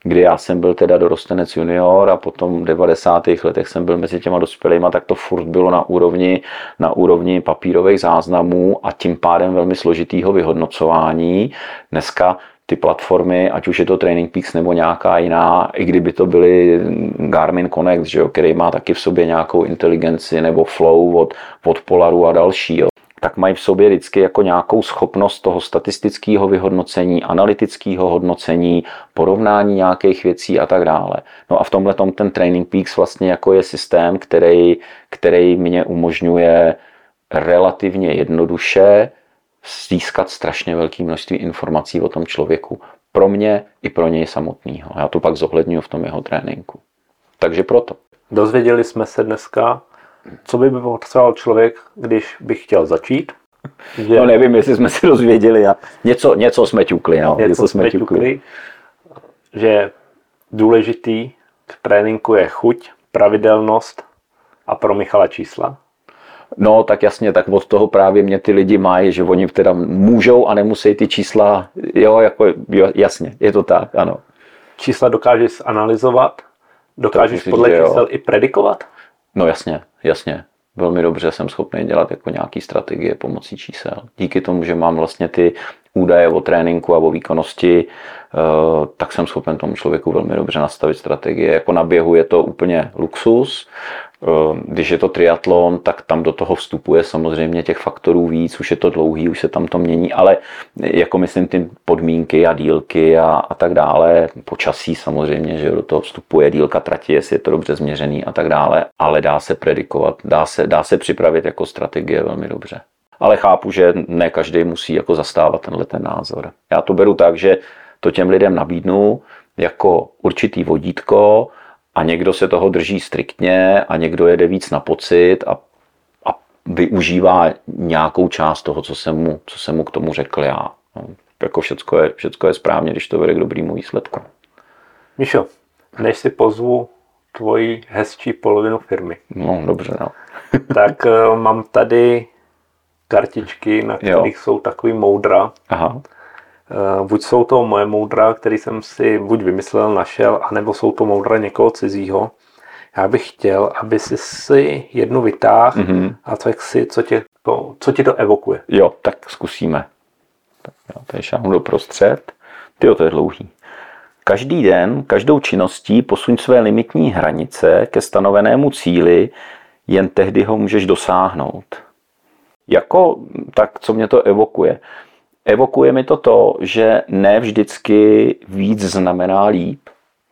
kdy já jsem byl teda dorostenec junior a potom v 90. letech jsem byl mezi těma dospělými, tak to furt bylo na úrovni, na úrovni papírových záznamů a tím pádem velmi složitýho vyhodnocování. Dneska ty platformy, ať už je to Training Peaks nebo nějaká jiná, i kdyby to byly Garmin Connect, že jo, který má taky v sobě nějakou inteligenci, nebo Flow od, od Polaru a další, jo, tak mají v sobě vždycky jako nějakou schopnost toho statistického vyhodnocení, analytického hodnocení, porovnání nějakých věcí a tak dále. No a v tomhle tom ten Training Peaks vlastně jako je systém, který, který mě umožňuje relativně jednoduše získat strašně velké množství informací o tom člověku. Pro mě i pro něj samotného. Já to pak zohledňuji v tom jeho tréninku. Takže proto. Dozvěděli jsme se dneska, co by potřeboval člověk, když by chtěl začít, Že... No nevím, jestli jsme si dozvěděli. A něco, něco jsme ťukli. No. Něco, něco jsme ťukli. Že důležitý k tréninku je chuť, pravidelnost a pro Michala čísla. No, tak jasně, tak od toho právě mě ty lidi mají, že oni teda můžou a nemusí ty čísla, jo, jako, jo, jasně, je to tak, ano. Čísla dokážeš analyzovat, dokážeš podle čísel i predikovat? No jasně, jasně. Velmi dobře jsem schopný dělat jako nějaký strategie pomocí čísel. Díky tomu, že mám vlastně ty údaje o tréninku a o výkonnosti, eh, tak jsem schopen tomu člověku velmi dobře nastavit strategie. Jako na běhu je to úplně luxus, když je to triatlon, tak tam do toho vstupuje samozřejmě těch faktorů víc, už je to dlouhý, už se tam to mění, ale jako myslím ty podmínky a dílky a, a tak dále, počasí samozřejmě, že do toho vstupuje dílka trati, jestli je to dobře změřený a tak dále, ale dá se predikovat, dá se, dá se připravit jako strategie velmi dobře. Ale chápu, že ne každý musí jako zastávat tenhle ten názor. Já to beru tak, že to těm lidem nabídnu jako určitý vodítko, a někdo se toho drží striktně a někdo jede víc na pocit a, a využívá nějakou část toho, co jsem mu, co jsem mu k tomu řekl já. No, jako všecko je, všecko je správně, když to vede k dobrýmu výsledku. Míšo, než si pozvu tvoji hezčí polovinu firmy. No, dobře, no. tak uh, mám tady kartičky, na kterých jo. jsou takový moudra. Aha. Eh, buď jsou to moje moudra, který jsem si buď vymyslel, našel, anebo jsou to moudra někoho cizího. Já bych chtěl, aby si si jednu vytáhl mm-hmm. a tak si, co, tě to, co ti to evokuje. Jo, tak zkusíme. Tak jo, tady šáhnu do prostřed. Ty to je dlouhý. Každý den, každou činností posuň své limitní hranice ke stanovenému cíli, jen tehdy ho můžeš dosáhnout. Jako, tak co mě to evokuje? Evokuje mi to to, že ne vždycky víc znamená líp.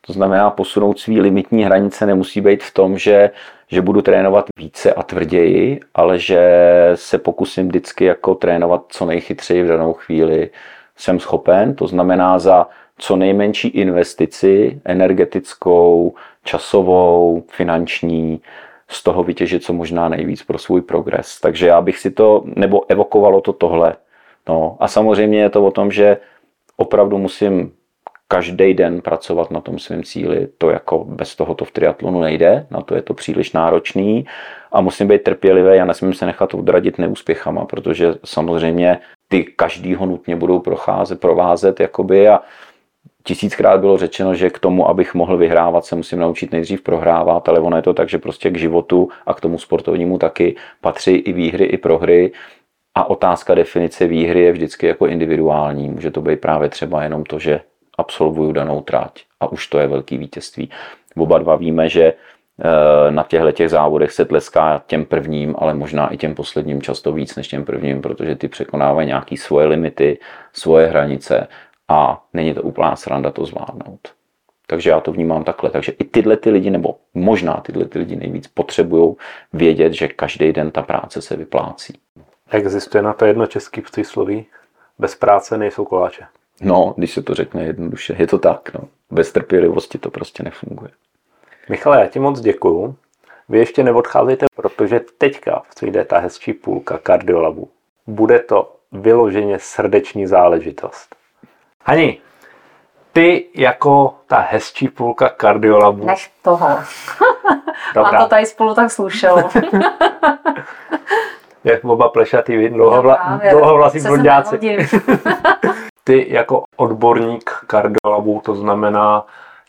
To znamená, posunout svý limitní hranice nemusí být v tom, že, že budu trénovat více a tvrději, ale že se pokusím vždycky jako trénovat co nejchytřeji v danou chvíli jsem schopen. To znamená za co nejmenší investici, energetickou, časovou, finanční, z toho vytěžit co možná nejvíc pro svůj progres. Takže já bych si to, nebo evokovalo to tohle, No a samozřejmě je to o tom, že opravdu musím každý den pracovat na tom svém cíli. To jako bez toho to v triatlonu nejde, na to je to příliš náročný a musím být trpělivý a nesmím se nechat odradit neúspěchama, protože samozřejmě ty každýho nutně budou procházet, provázet jakoby a tisíckrát bylo řečeno, že k tomu, abych mohl vyhrávat, se musím naučit nejdřív prohrávat, ale ono je to tak, že prostě k životu a k tomu sportovnímu taky patří i výhry, i prohry a otázka definice výhry je vždycky jako individuální. Může to být právě třeba jenom to, že absolvuju danou trať a už to je velký vítězství. Oba dva víme, že eh, na těchto těch závodech se tleská těm prvním, ale možná i těm posledním často víc než těm prvním, protože ty překonávají nějaké svoje limity, svoje hranice a není to úplná sranda to zvládnout. Takže já to vnímám takhle. Takže i tyhle ty lidi, nebo možná tyhle ty lidi nejvíc potřebují vědět, že každý den ta práce se vyplácí. Existuje na to jedno český přísloví? Bez práce nejsou koláče. No, když se to řekne jednoduše, je to tak. No. Bez trpělivosti to prostě nefunguje. Michale, já ti moc děkuju. Vy ještě neodcházejte, protože teďka přijde ta hezčí půlka kardiolabu. Bude to vyloženě srdeční záležitost. Hani, ty jako ta hezčí půlka kardiolabu. Nech toho. Dobrá. A to tady spolu tak slušelo. jak oba plešatý, dlouhovla, dlouhovlasí blonděáci. Ty jako odborník kardiolabů, to znamená,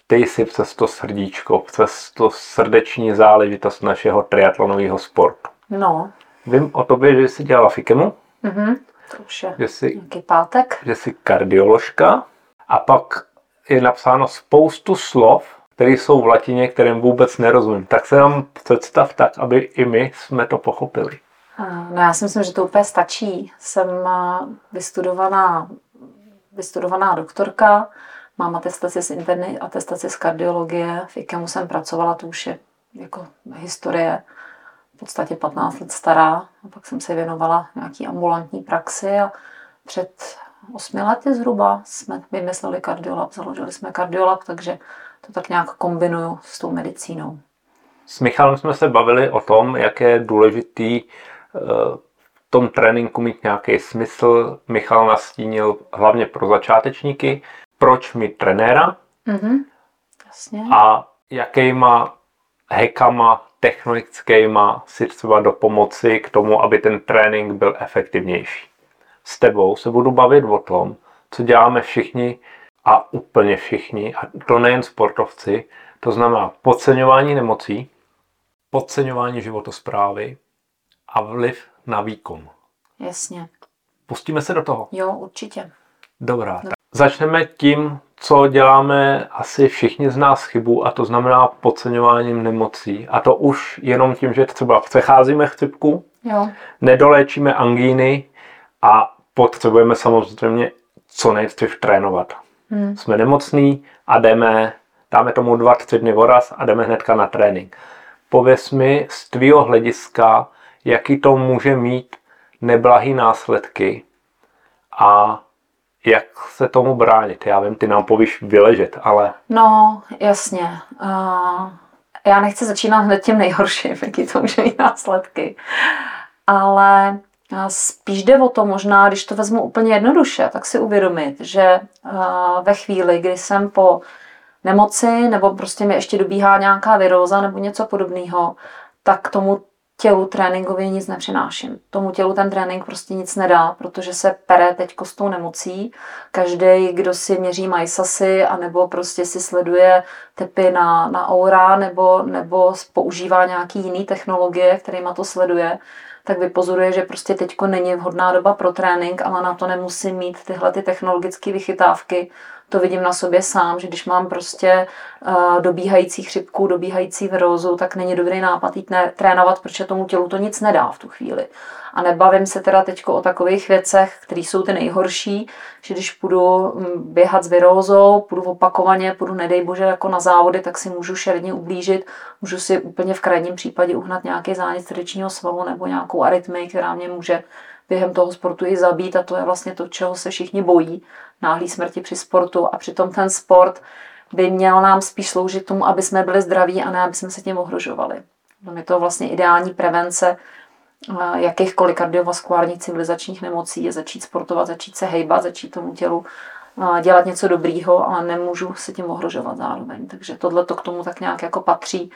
ty jsi přes to srdíčko, přes to srdeční záležitost našeho triatlonového sportu. No. Vím o tobě, že jsi dělala FIKEMu. Mhm, to už je že jsi, nějaký pátek. Že jsi kardioložka a pak je napsáno spoustu slov, které jsou v latině, kterým vůbec nerozumím. Tak se nám představ tak, aby i my jsme to pochopili. No já si myslím, že to úplně stačí. Jsem vystudovaná, vystudovaná doktorka, mám atestaci z interny, atestaci z kardiologie, v IKEMu jsem pracovala, to už je jako historie v podstatě 15 let stará. A pak jsem se věnovala nějaký ambulantní praxi a před osmi lety zhruba jsme vymysleli kardiolab, založili jsme kardiolab, takže to tak nějak kombinuju s tou medicínou. S Michalem jsme se bavili o tom, jak je důležitý tom tréninku mít nějaký smysl. Michal nastínil hlavně pro začátečníky, proč mít trenéra mm-hmm. Jasně. a jakýma hekama technickýma si třeba do pomoci k tomu, aby ten trénink byl efektivnější. S tebou se budu bavit o tom, co děláme všichni a úplně všichni, a to nejen sportovci, to znamená podceňování nemocí, podceňování životosprávy a vliv na výkon. Jasně. Pustíme se do toho? Jo, určitě. Dobrá. Tak začneme tím, co děláme asi všichni z nás chybu, a to znamená podceňováním nemocí. A to už jenom tím, že třeba přecházíme chřipku, jo. nedoléčíme angíny a potřebujeme samozřejmě co nejdřív trénovat. Hmm. Jsme nemocní a jdeme, dáme tomu dva, tři dny voraz a jdeme hnedka na trénink. Pověz mi z tvýho hlediska, jaký to může mít neblahý následky a jak se tomu bránit? Já vím, ty nám povíš vyležet, ale... No, jasně. Uh, já nechci začínat hned tím nejhorším, jaký to může mít následky. Ale spíš jde o to možná, když to vezmu úplně jednoduše, tak si uvědomit, že uh, ve chvíli, kdy jsem po nemoci nebo prostě mi ještě dobíhá nějaká viróza nebo něco podobného, tak tomu tělu tréninkově nic nepřináším. Tomu tělu ten trénink prostě nic nedá, protože se pere teď s tou nemocí. Každý, kdo si měří majsasy, anebo prostě si sleduje tepy na, na aura, nebo, nebo používá nějaký jiný technologie, kterýma to sleduje, tak vypozoruje, že prostě teďko není vhodná doba pro trénink, ale na to nemusí mít tyhle ty technologické vychytávky, to vidím na sobě sám, že když mám prostě uh, dobíhající chřipku, dobíhající virózu, tak není dobrý nápad jít ne- trénovat, protože tomu tělu to nic nedá v tu chvíli. A nebavím se teda teď o takových věcech, které jsou ty nejhorší, že když půjdu mm, běhat s virózou, půjdu opakovaně, půjdu nedej bože jako na závody, tak si můžu šerně ublížit, můžu si úplně v krajním případě uhnat nějaký zánět srdečního svalu nebo nějakou arytmii, která mě může během toho sportu i zabít a to je vlastně to, čeho se všichni bojí, náhlý smrti při sportu a přitom ten sport by měl nám spíš sloužit tomu, aby jsme byli zdraví a ne, aby jsme se tím ohrožovali. No, je to vlastně ideální prevence eh, jakýchkoliv kardiovaskulárních civilizačních nemocí je začít sportovat, začít se hejbat, začít tomu tělu eh, dělat něco dobrýho, ale nemůžu se tím ohrožovat zároveň. Takže tohle to k tomu tak nějak jako patří.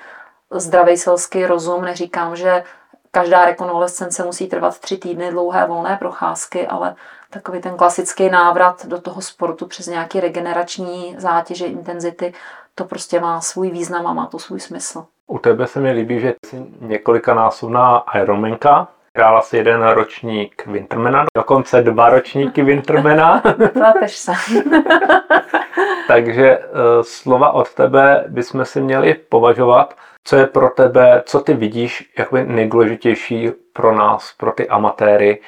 Zdravý selský rozum, neříkám, že každá rekonvalescence musí trvat tři týdny dlouhé volné procházky, ale takový ten klasický návrat do toho sportu přes nějaké regenerační zátěže, intenzity, to prostě má svůj význam a má to svůj smysl. U tebe se mi líbí, že jsi několikanásobná Ironmanka, hrála si jeden ročník Wintermana, dokonce dva ročníky Wintermana. Pleteš se. Takže uh, slova od tebe bychom si měli považovat co je pro tebe, co ty vidíš jako nejdůležitější pro nás, pro ty amatéry?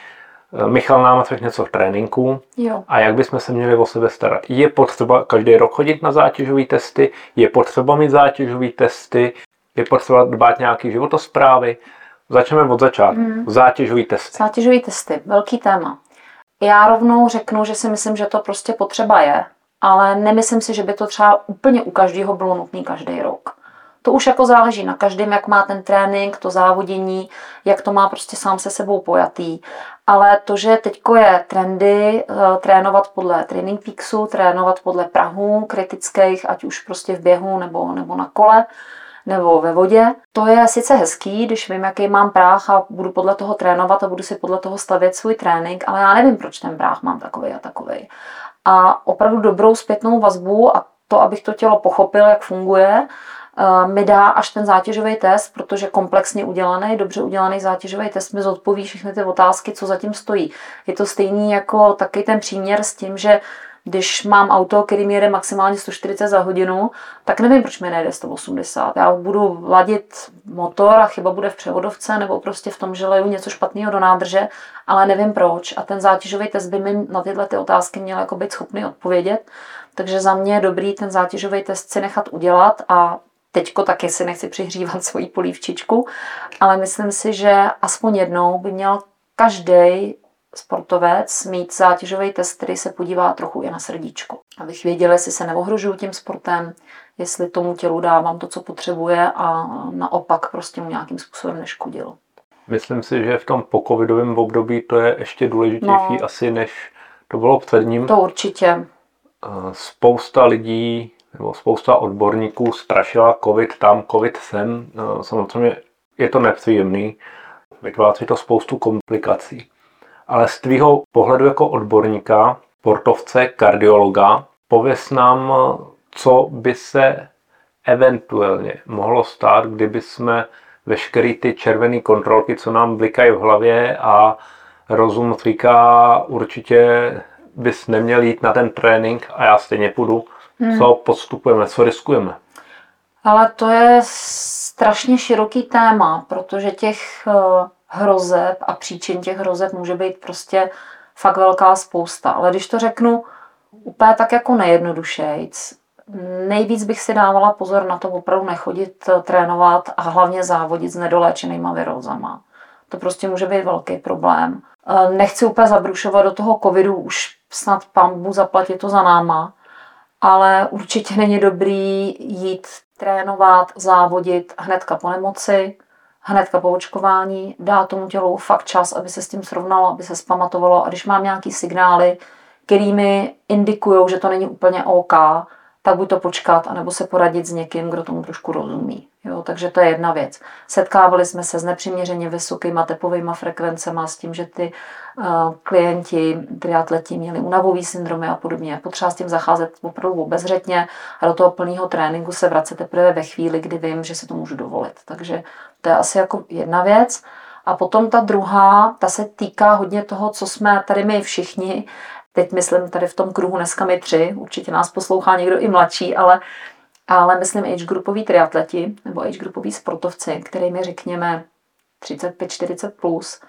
Eh, Michal nám řekne něco v tréninku jo. a jak bychom se měli o sebe starat. Je potřeba každý rok chodit na zátěžové testy, je potřeba mít zátěžové testy, je potřeba dbát nějaký životosprávy. Začneme od začátku. Hmm. Zátěžové testy. Zátěžové testy, velký téma. Já rovnou řeknu, že si myslím, že to prostě potřeba je, ale nemyslím si, že by to třeba úplně u každého bylo nutné každý rok. To už jako záleží na každém, jak má ten trénink, to závodění, jak to má prostě sám se sebou pojatý. Ale to, že teď je trendy eh, trénovat podle Training Peaksu, trénovat podle Prahu kritických, ať už prostě v běhu nebo, nebo na kole, nebo ve vodě. To je sice hezký, když vím, jaký mám práh a budu podle toho trénovat a budu si podle toho stavět svůj trénink, ale já nevím, proč ten práh mám takový a takový. A opravdu dobrou zpětnou vazbu a to, abych to tělo pochopil, jak funguje, mi dá až ten zátěžový test, protože komplexně udělaný, dobře udělaný zátěžový test mi zodpoví všechny ty otázky, co zatím stojí. Je to stejný jako taky ten příměr s tím, že když mám auto, který mi jede maximálně 140 za hodinu, tak nevím, proč mi nejde 180. Já budu ladit motor a chyba bude v převodovce nebo prostě v tom, že leju něco špatného do nádrže, ale nevím proč. A ten zátěžový test by mi na tyhle ty otázky měl jako být schopný odpovědět. Takže za mě je dobrý ten zátěžový test si nechat udělat a Teďko taky si nechci přihřívat svoji polívčičku, ale myslím si, že aspoň jednou by měl každý sportovec mít zátěžový test, který se podívá trochu i na srdíčko. Abych věděla, jestli se neohrožuju tím sportem, jestli tomu tělu dávám to, co potřebuje a naopak prostě mu nějakým způsobem neškodilo. Myslím si, že v tom pocovidovém období to je ještě důležitější no. asi, než to bylo před ním. To určitě. Eh, spousta lidí nebo spousta odborníků strašila covid tam, covid sem. Eh, samozřejmě je to nepříjemný, vytváří to spoustu komplikací. Ale z tvýho pohledu jako odborníka, sportovce, kardiologa, pověs nám, co by se eventuálně mohlo stát, kdyby jsme veškerý ty červené kontrolky, co nám blikají v hlavě a rozum říká určitě bys neměl jít na ten trénink a já stejně půjdu. Hmm. Co podstupujeme, co riskujeme? Ale to je strašně široký téma, protože těch eh, hrozeb a příčin těch hrozeb může být prostě fakt velká spousta. Ale když to řeknu úplně tak jako nejjednodušejc, nejvíc bych si dávala pozor na to opravdu nechodit eh, trénovat a hlavně závodit s nedoléčenýma virózama. To prostě může být velký problém. Eh, nechci úplně zabrušovat do toho covidu, už snad pambu zaplatit to za náma, ale určitě není dobrý jít trénovat, závodit hnedka po nemoci, hnedka po očkování, dá tomu tělu fakt čas, aby se s tím srovnalo, aby se zpamatovalo. A když mám nějaký signály, kterými indikují, že to není úplně OK, tak buď to počkat, anebo se poradit s někým, kdo tomu trošku rozumí. Jo, takže to je jedna věc. Setkávali jsme se s nepřiměřeně vysokýma tepovými frekvencemi s tím, že ty uh, klienti, triatleti měli unavový syndromy a podobně. Potřeba s tím zacházet opravdu obezřetně a do toho plného tréninku se vracet teprve ve chvíli, kdy vím, že si to můžu dovolit. Takže to je asi jako jedna věc. A potom ta druhá, ta se týká hodně toho, co jsme tady my všichni, teď myslím tady v tom kruhu dneska my tři, určitě nás poslouchá někdo i mladší, ale, ale myslím age groupoví triatleti nebo age groupoví sportovci, kterými řekněme 35-40 plus,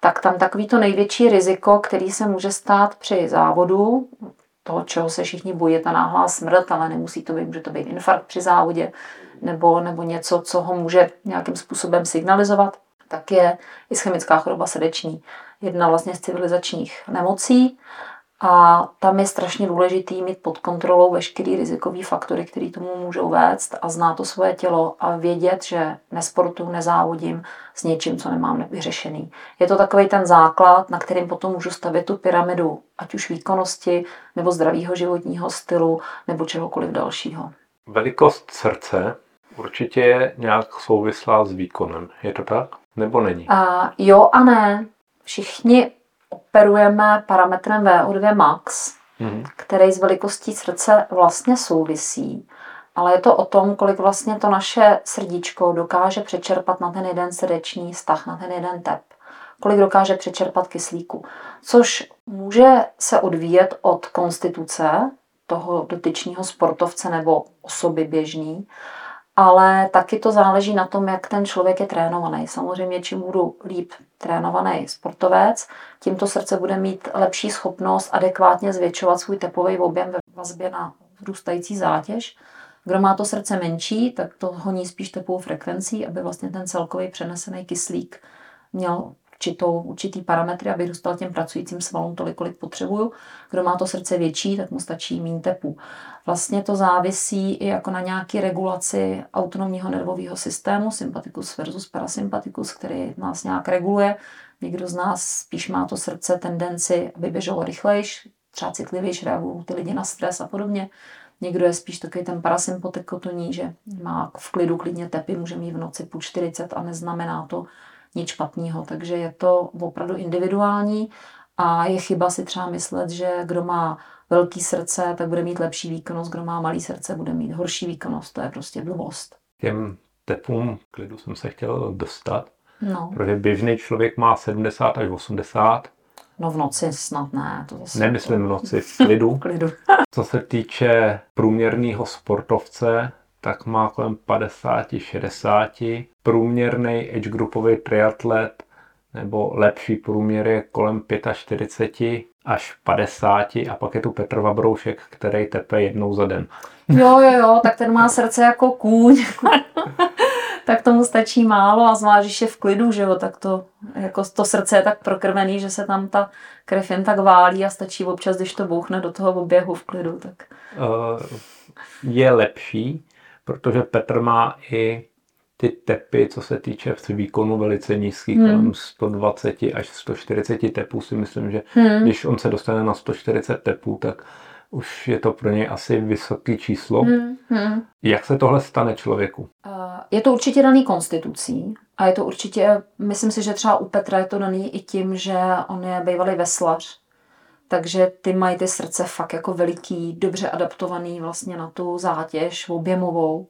tak tam takový to největší riziko, který se může stát při závodu, toho, čeho se všichni bojí, ta náhlá smrt, ale nemusí to být, může to být infarkt při závodě, nebo, nebo něco, co ho může nějakým způsobem signalizovat, tak je ischemická choroba srdeční. Jedna vlastně z civilizačních nemocí a tam je strašně důležitý mít pod kontrolou veškerý rizikový faktory, který tomu můžou vést a znát to svoje tělo a vědět, že nesportu, nezávodím s něčím, co nemám vyřešený. Je to takový ten základ, na kterým potom můžu stavět tu pyramidu, ať už výkonnosti, nebo zdravého životního stylu, nebo čehokoliv dalšího. Velikost srdce určitě je nějak souvislá s výkonem. Je to tak? Nebo není? A jo a ne. Všichni operujeme parametrem VO2 max, mm-hmm. který s velikostí srdce vlastně souvisí. Ale je to o tom, kolik vlastně to naše srdíčko dokáže přečerpat na ten jeden srdeční stah, na ten jeden tep. Kolik dokáže přečerpat kyslíku. Což může se odvíjet od konstituce toho dotyčního sportovce nebo osoby běžný, ale taky to záleží na tom, jak ten člověk je trénovaný. Samozřejmě, čím budu líp trénovaný sportovec, tím to srdce bude mít lepší schopnost adekvátně zvětšovat svůj tepový objem ve vazbě na vzrůstající zátěž. Kdo má to srdce menší, tak to honí spíš tepovou frekvencí, aby vlastně ten celkový přenesený kyslík měl určitou, určitý parametry, aby dostal těm pracujícím svalům tolik, kolik potřebuju. Kdo má to srdce větší, tak mu stačí méně tepu. Vlastně to závisí i jako na nějaké regulaci autonomního nervového systému, sympatikus versus parasympatikus, který nás nějak reguluje. Někdo z nás spíš má to srdce tendenci, aby běželo rychlejš, třeba citlivější reagují ty lidi na stres a podobně. Někdo je spíš takový ten parasympatikotoní, že má v klidu klidně tepy, může mít v noci půl 40 a neznamená to nic špatného. Takže je to opravdu individuální a je chyba si třeba myslet, že kdo má velký srdce, tak bude mít lepší výkonnost, kdo má malý srdce, bude mít horší výkonnost. To je prostě blbost. Těm tepům klidu jsem se chtěl dostat, no. protože běžný člověk má 70 až 80. No v noci snad ne. To zase Nemyslím v noci, v klidu. klidu. Co se týče průměrného sportovce, tak má kolem 50-60. Průměrný age groupový triatlet nebo lepší průměr je kolem 45 až 50 a pak je tu Petr Vabroušek, který tepe jednou za den. Jo, jo, jo, tak ten má srdce jako kůň. tak tomu stačí málo a zvlášť, když je v klidu, že jo, tak to, jako to srdce je tak prokrvený, že se tam ta krev jen tak válí a stačí občas, když to bouchne do toho oběhu v klidu. Tak. Uh, je lepší, protože Petr má i ty tepy, co se týče v výkonu velice nízkých, hmm. 120 až 140 tepů si myslím, že hmm. když on se dostane na 140 tepů, tak už je to pro něj asi vysoké číslo. Hmm. Hmm. Jak se tohle stane člověku? Je to určitě daný konstitucí a je to určitě, myslím si, že třeba u Petra je to daný i tím, že on je bývalý veslař, takže ty mají ty srdce fakt jako veliký, dobře adaptovaný vlastně na tu zátěž objemovou.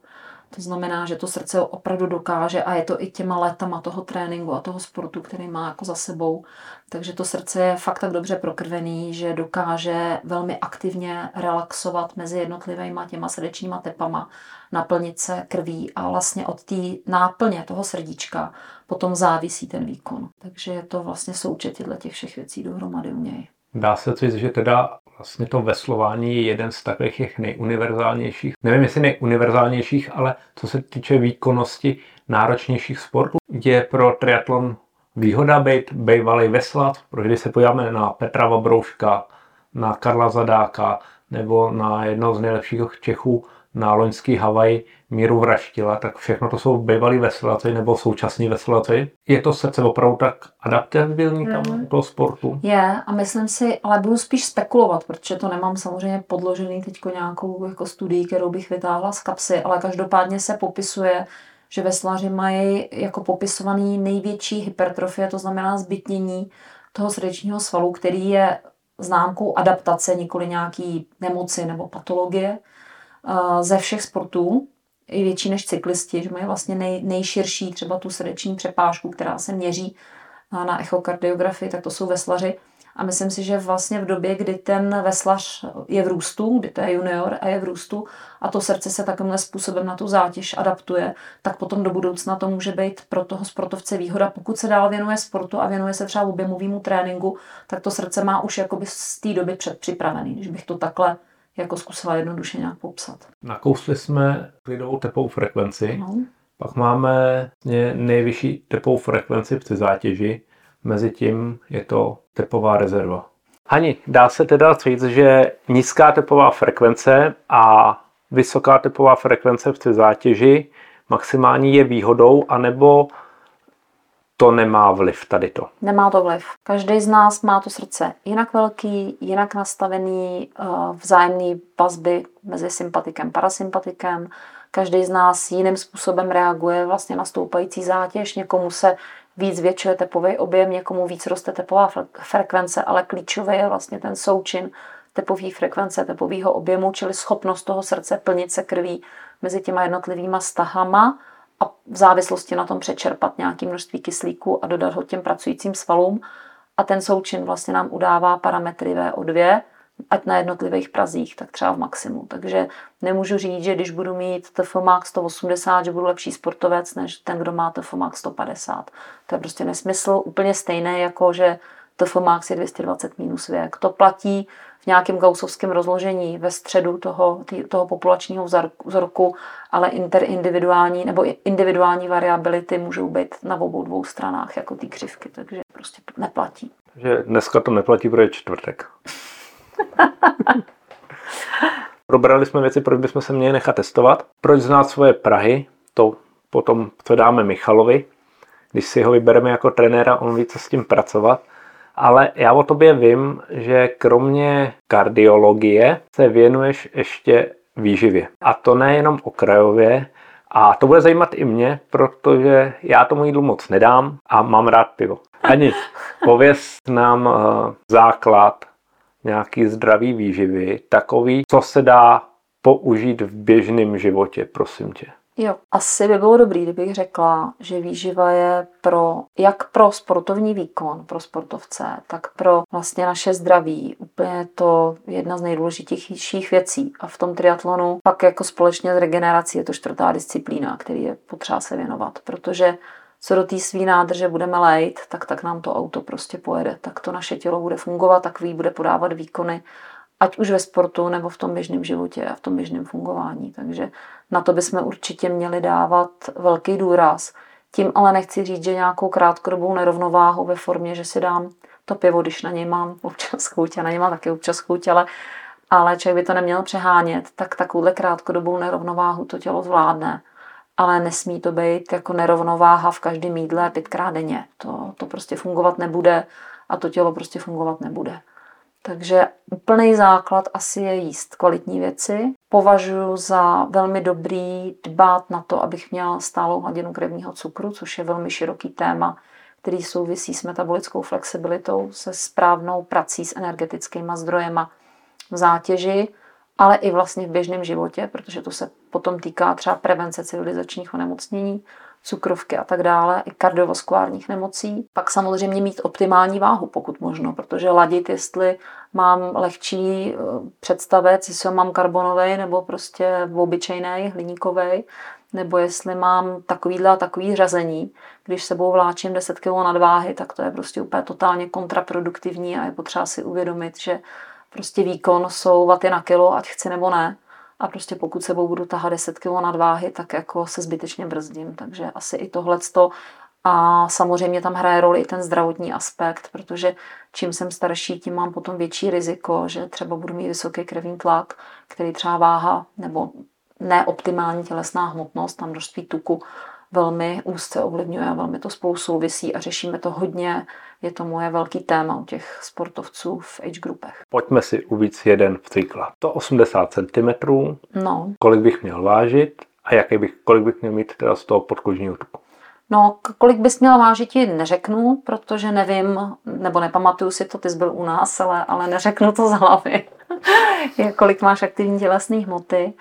To znamená, že to srdce opravdu dokáže a je to i těma letama toho tréninku a toho sportu, který má jako za sebou. Takže to srdce je fakt tak dobře prokrvený, že dokáže velmi aktivně relaxovat mezi jednotlivými těma srdečníma tepama, naplnit se krví a vlastně od té náplně toho srdíčka potom závisí ten výkon. Takže je to vlastně součet těch všech věcí dohromady u něj. Dá se říct, že teda vlastně to veslování je jeden z takových těch nejuniverzálnějších, nevím jestli nejuniverzálnějších, ale co se týče výkonnosti náročnějších sportů, je pro triatlon výhoda být bývalý veslat, protože se podíváme na Petra Vabrouška, na Karla Zadáka nebo na jednoho z nejlepších Čechů na loňský Havaj Míru Vraštila, tak všechno to jsou bývalí veslaci nebo současní veslaci. Je to srdce opravdu tak adaptabilní tam mm. toho sportu? Je a myslím si, ale budu spíš spekulovat, protože to nemám samozřejmě podložený teď nějakou jako studii, kterou bych vytáhla z kapsy, ale každopádně se popisuje, že veslaři mají jako popisovaný největší hypertrofie, to znamená zbytnění toho srdečního svalu, který je známkou adaptace, nikoli nějaký nemoci nebo patologie ze všech sportů, i větší než cyklisti, že mají vlastně nej, nejširší třeba tu srdeční přepážku, která se měří na echokardiografii, tak to jsou veslaři. A myslím si, že vlastně v době, kdy ten veslař je v růstu, kdy to je junior a je v růstu a to srdce se takovýmhle způsobem na tu zátěž adaptuje, tak potom do budoucna to může být pro toho sportovce výhoda. Pokud se dál věnuje sportu a věnuje se třeba objemovému tréninku, tak to srdce má už jakoby z té doby předpřipravený, když bych to takhle jako zkusila jednoduše nějak popsat. Nakousli jsme klidovou tepovou frekvenci, no. pak máme nejvyšší tepovou frekvenci při zátěži, mezi tím je to tepová rezerva. Hani, dá se teda říct, že nízká tepová frekvence a vysoká tepová frekvence při zátěži maximální je výhodou, anebo to nemá vliv tady to. Nemá to vliv. Každý z nás má to srdce jinak velký, jinak nastavený, eh, vzájemný vazby mezi sympatikem a parasympatikem. Každý z nás jiným způsobem reaguje vlastně na stoupající zátěž. Někomu se víc zvětšuje tepový objem, někomu víc roste tepová frekvence, ale klíčový je vlastně ten součin tepové frekvence, tepového objemu, čili schopnost toho srdce plnit se krví mezi těma jednotlivýma stahama a v závislosti na tom přečerpat nějaké množství kyslíku a dodat ho těm pracujícím svalům. A ten součin vlastně nám udává parametry VO2, ať na jednotlivých prazích, tak třeba v maximu. Takže nemůžu říct, že když budu mít TF Max 180, že budu lepší sportovec, než ten, kdo má TF Max 150. To je prostě nesmysl. Úplně stejné, jako že TF Max je 220 minus věk. To platí v nějakém gausovském rozložení ve středu toho, tý, toho populačního vzorku, ale interindividuální nebo individuální variability můžou být na obou dvou stranách jako ty křivky, takže prostě neplatí. Že dneska to neplatí, protože je čtvrtek. Probrali jsme věci, proč bychom se měli nechat testovat. Proč znát svoje Prahy, to potom předáme Michalovi. Když si ho vybereme jako trenéra, on ví, co s tím pracovat. Ale já o tobě vím, že kromě kardiologie se věnuješ ještě výživě. A to nejenom okrajově, a to bude zajímat i mě, protože já tomu jídlu moc nedám a mám rád pivo. Ani pověz nám uh, základ nějaký zdravý výživy, takový, co se dá použít v běžném životě, prosím tě. Jo, asi by bylo dobré, kdybych řekla, že výživa je pro, jak pro sportovní výkon, pro sportovce, tak pro vlastně naše zdraví. Úplně to jedna z nejdůležitějších věcí. A v tom triatlonu pak jako společně s regenerací je to čtvrtá disciplína, který je potřeba se věnovat, protože co do té svý nádrže budeme lejt, tak tak nám to auto prostě pojede. Tak to naše tělo bude fungovat, takový bude podávat výkony ať už ve sportu nebo v tom běžném životě a v tom běžném fungování. Takže na to bychom určitě měli dávat velký důraz. Tím ale nechci říct, že nějakou krátkodobou nerovnováhu ve formě, že si dám to pivo, když na něj mám občas chuť, a na něj mám taky občas chuť, ale, ale člověk by to neměl přehánět, tak takovouhle krátkodobou nerovnováhu to tělo zvládne. ale nesmí to být jako nerovnováha v každém jídle pětkrát denně. To, to prostě fungovat nebude a to tělo prostě fungovat nebude. Takže úplný základ asi je jíst kvalitní věci. Považuji za velmi dobrý dbát na to, abych měl stálou hladinu krevního cukru, což je velmi široký téma, který souvisí s metabolickou flexibilitou, se správnou prací s energetickými zdrojema v zátěži, ale i vlastně v běžném životě, protože to se potom týká třeba prevence civilizačních onemocnění, cukrovky a tak dále, i kardiovaskulárních nemocí. Pak samozřejmě mít optimální váhu, pokud možno, protože ladit, jestli mám lehčí eh, představec, jestli ho mám karbonový nebo prostě obyčejný, hliníkový, nebo jestli mám takovýhle a takový řazení. Když sebou vláčím 10 kg nadváhy, tak to je prostě úplně totálně kontraproduktivní a je potřeba si uvědomit, že prostě výkon jsou vaty na kilo, ať chci nebo ne. A prostě pokud sebou budu tahat 10 kg nadváhy, tak jako se zbytečně brzdím. Takže asi i tohleto. A samozřejmě tam hraje roli i ten zdravotní aspekt, protože čím jsem starší, tím mám potom větší riziko, že třeba budu mít vysoký krevní tlak, který třeba váha nebo neoptimální tělesná hmotnost, tam množství tuku velmi úzce ovlivňuje a velmi to spolu souvisí a řešíme to hodně. Je to moje velký téma u těch sportovců v age grupech. Pojďme si uvíc jeden příklad. To 80 cm. No. Kolik bych měl vážit a jaký bych, kolik bych měl mít teda z toho podkožního tuku? No, kolik bys měl vážit, ti neřeknu, protože nevím, nebo nepamatuju si to, ty jsi byl u nás, ale, ale neřeknu to z hlavy, kolik máš aktivní tělesné hmoty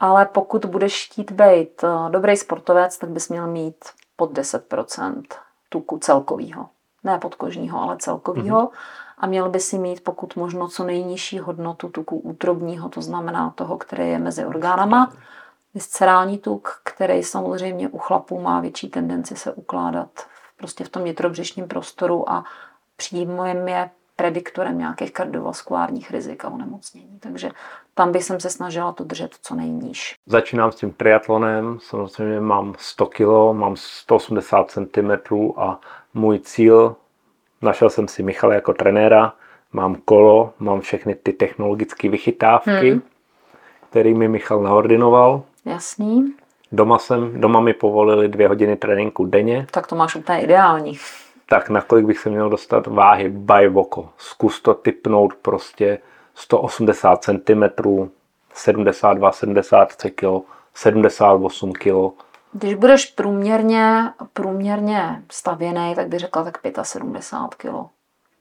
ale pokud budeš chtít být eh, dobrý sportovec, tak bys měl mít pod 10% tuku celkového. Ne podkožního, ale celkového. Mm-hmm. A měl by si mít pokud možno co nejnižší hodnotu tuku útrobního, to znamená toho, který je mezi orgánama. Viscerální tuk, který samozřejmě u chlapů má větší tendenci se ukládat prostě v tom nitrobřišním prostoru a příjmem je prediktorem nějakých kardiovaskulárních rizik a onemocnění. Takže tam bych se snažila to držet co nejníž. Začínám s tím triatlonem, samozřejmě mám 100 kg, mám 180 cm a můj cíl, našel jsem si Michala jako trenéra, mám kolo, mám všechny ty technologické vychytávky, hmm. který mi Michal naordinoval. Jasný. Doma, jsem, doma mi povolili dvě hodiny tréninku denně. Tak to máš úplně ideální tak na kolik bych se měl dostat váhy by voko. Zkus to typnout prostě 180 cm, 72, 73 kg, 78 kg. Když budeš průměrně, průměrně stavěný, tak bych řekla tak 75 kg.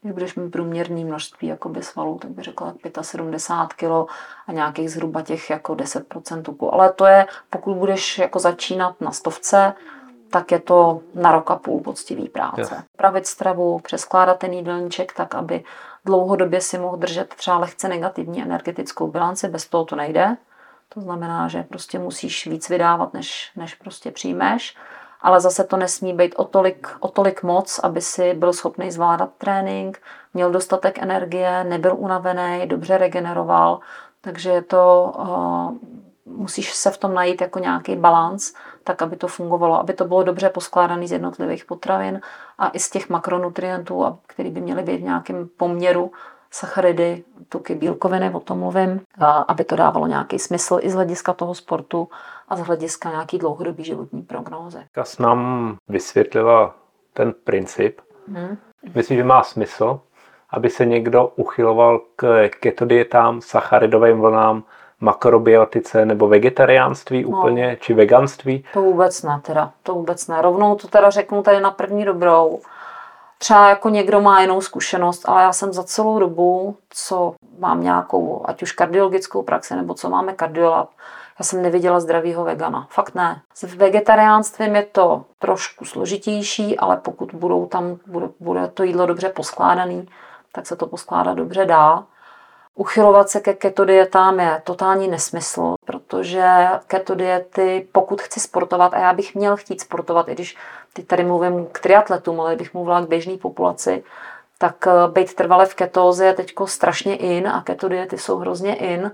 Když budeš mít průměrný množství jakoby svalů, tak bych řekla tak 75 kg a nějakých zhruba těch jako 10% tuku. Ale to je, pokud budeš jako začínat na stovce, tak je to na rok a půl poctivý práce. Yes. Pravit stravu, přeskládat ten jídelníček tak, aby dlouhodobě si mohl držet třeba lehce negativní energetickou bilanci, bez toho to nejde. To znamená, že prostě musíš víc vydávat, než, než prostě přijmeš. Ale zase to nesmí být o tolik, o tolik moc, aby si byl schopný zvládat trénink, měl dostatek energie, nebyl unavený, dobře regeneroval. Takže je to, uh, musíš se v tom najít jako nějaký balans, tak aby to fungovalo, aby to bylo dobře poskládané z jednotlivých potravin a i z těch makronutrientů, které by měly být v nějakém poměru sacharidy, tuky, bílkoviny, o tom mluvím, aby to dávalo nějaký smysl i z hlediska toho sportu a z hlediska nějaký dlouhodobý životní prognózy. Kas nám vysvětlila ten princip. Hmm. Myslím, že má smysl, aby se někdo uchyloval k ketodietám, sacharidovým vlnám, makrobiotice nebo vegetariánství no. úplně, či veganství? To vůbec ne teda, to vůbec ne. Rovnou to teda řeknu tady na první dobrou. Třeba jako někdo má jinou zkušenost, ale já jsem za celou dobu, co mám nějakou, ať už kardiologickou praxi, nebo co máme kardiolab, já jsem neviděla zdravýho vegana. Fakt ne. S vegetariánstvím je to trošku složitější, ale pokud budou tam, bude, bude to jídlo dobře poskládaný, tak se to poskládat dobře dá. Uchylovat se ke keto dietám je totální nesmysl, protože keto diety, pokud chci sportovat, a já bych měl chtít sportovat, i když teď tady mluvím k triatletům, ale bych mluvila k běžné populaci, tak eh, být trvale v ketóze je teď strašně in a keto diety jsou hrozně in,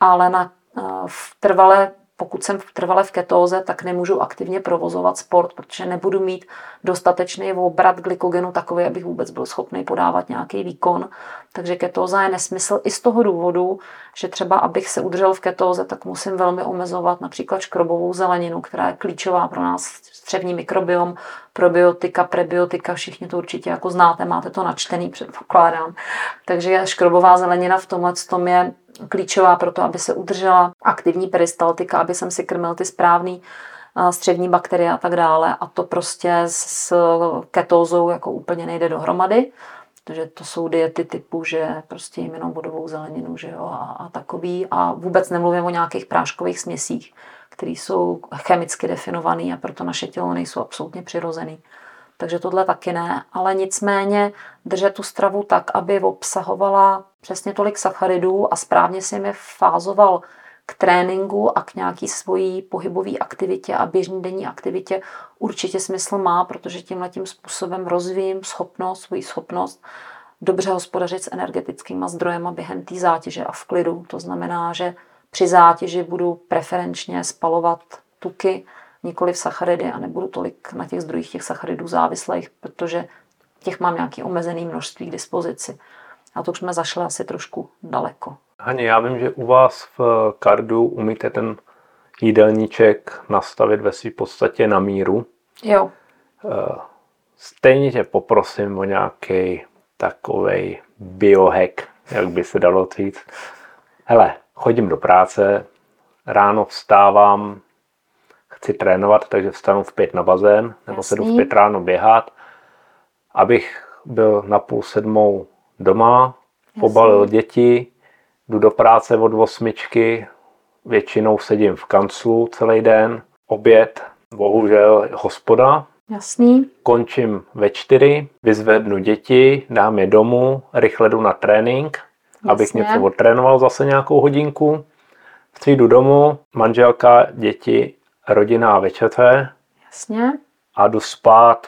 ale na, eh, v trvale pokud jsem trvale v ketóze, tak nemůžu aktivně provozovat sport, protože nebudu mít dostatečný obrat glykogenu takový, abych vůbec byl schopný podávat nějaký výkon. Takže ketóza je nesmysl i z toho důvodu, že třeba abych se udržel v ketóze, tak musím velmi omezovat například škrobovou zeleninu, která je klíčová pro nás střevní mikrobiom, probiotika, prebiotika, všichni to určitě jako znáte, máte to načtený, předpokládám. Takže škrobová zelenina v tomhle tom je klíčová pro to, aby se udržela aktivní peristaltika, aby jsem si krmil ty správný střevní bakterie a tak dále. A to prostě s ketózou jako úplně nejde dohromady. Takže to jsou diety typu, že prostě jim jenom vodovou zeleninu že jo, a, a takový. A vůbec nemluvím o nějakých práškových směsích, které jsou chemicky definované a proto naše tělo nejsou absolutně přirozený. Takže tohle taky ne, ale nicméně držet tu stravu tak, aby obsahovala přesně tolik sacharidů a správně si mi fázoval k tréninku a k nějaký svojí pohybové aktivitě a běžný denní aktivitě určitě smysl má, protože tímhle tím způsobem rozvíjím schopnost, svoji schopnost dobře hospodařit s energetickými zdrojema během té zátěže a v klidu. To znamená, že při zátěži budu preferenčně spalovat tuky, nikoli v sacharidy a nebudu tolik na těch zdrojích těch sacharidů závislých, protože těch mám nějaký omezený množství k dispozici. A to už jsme zašli asi trošku daleko. Hani, já vím, že u vás v kardu umíte ten jídelníček nastavit ve své podstatě na míru. Jo. Eh, stejně tě poprosím o nějaký takový biohack, jak by se dalo říct. Hele, chodím do práce, ráno vstávám, chci trénovat, takže vstanu v pět na bazén, nebo se jdu v pět ráno běhat, abych byl na půl sedmou doma, pobalil děti, jdu do práce od osmičky, většinou sedím v kanclu celý den, oběd, bohužel hospoda. Jasný. Končím ve čtyři, vyzvednu děti, dám je domů, rychle jdu na trénink, Jasně. abych něco odtrénoval zase nějakou hodinku. Přijdu domů, manželka, děti, rodinná večeře. Jasně. A jdu spát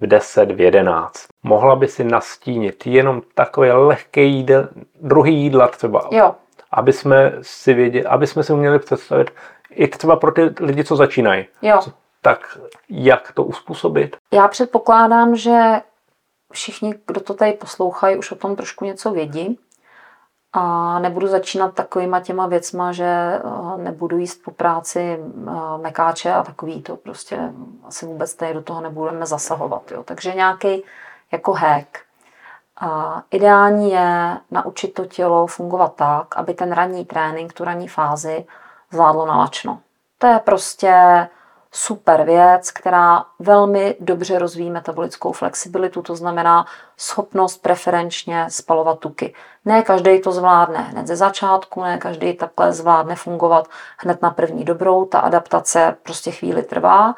v 10, v 11. Mohla by si nastínit jenom takové lehké jídel, druhý jídla třeba. Jo. Aby jsme si věděli, aby jsme si uměli představit, i třeba pro ty lidi, co začínají. Jo. Tak jak to uspůsobit? Já předpokládám, že všichni, kdo to tady poslouchají, už o tom trošku něco vědí. A nebudu začínat takovýma těma věcma, že eh, nebudu jíst po práci eh, mekáče a takový to prostě asi vůbec tady do toho nebudeme zasahovat. Jo. Takže nějaký jako hack. A ideální je naučit to tělo fungovat tak, aby ten ranní trénink, tu ranní fázi zvládlo nalačno. To je prostě super věc, která velmi dobře rozvíjí metabolickou flexibilitu, to znamená schopnost preferenčně spalovat tuky. Ne každý to zvládne hned ze začátku, ne každý takhle zvládne fungovat hned na první dobrou, ta adaptace prostě chvíli trvá,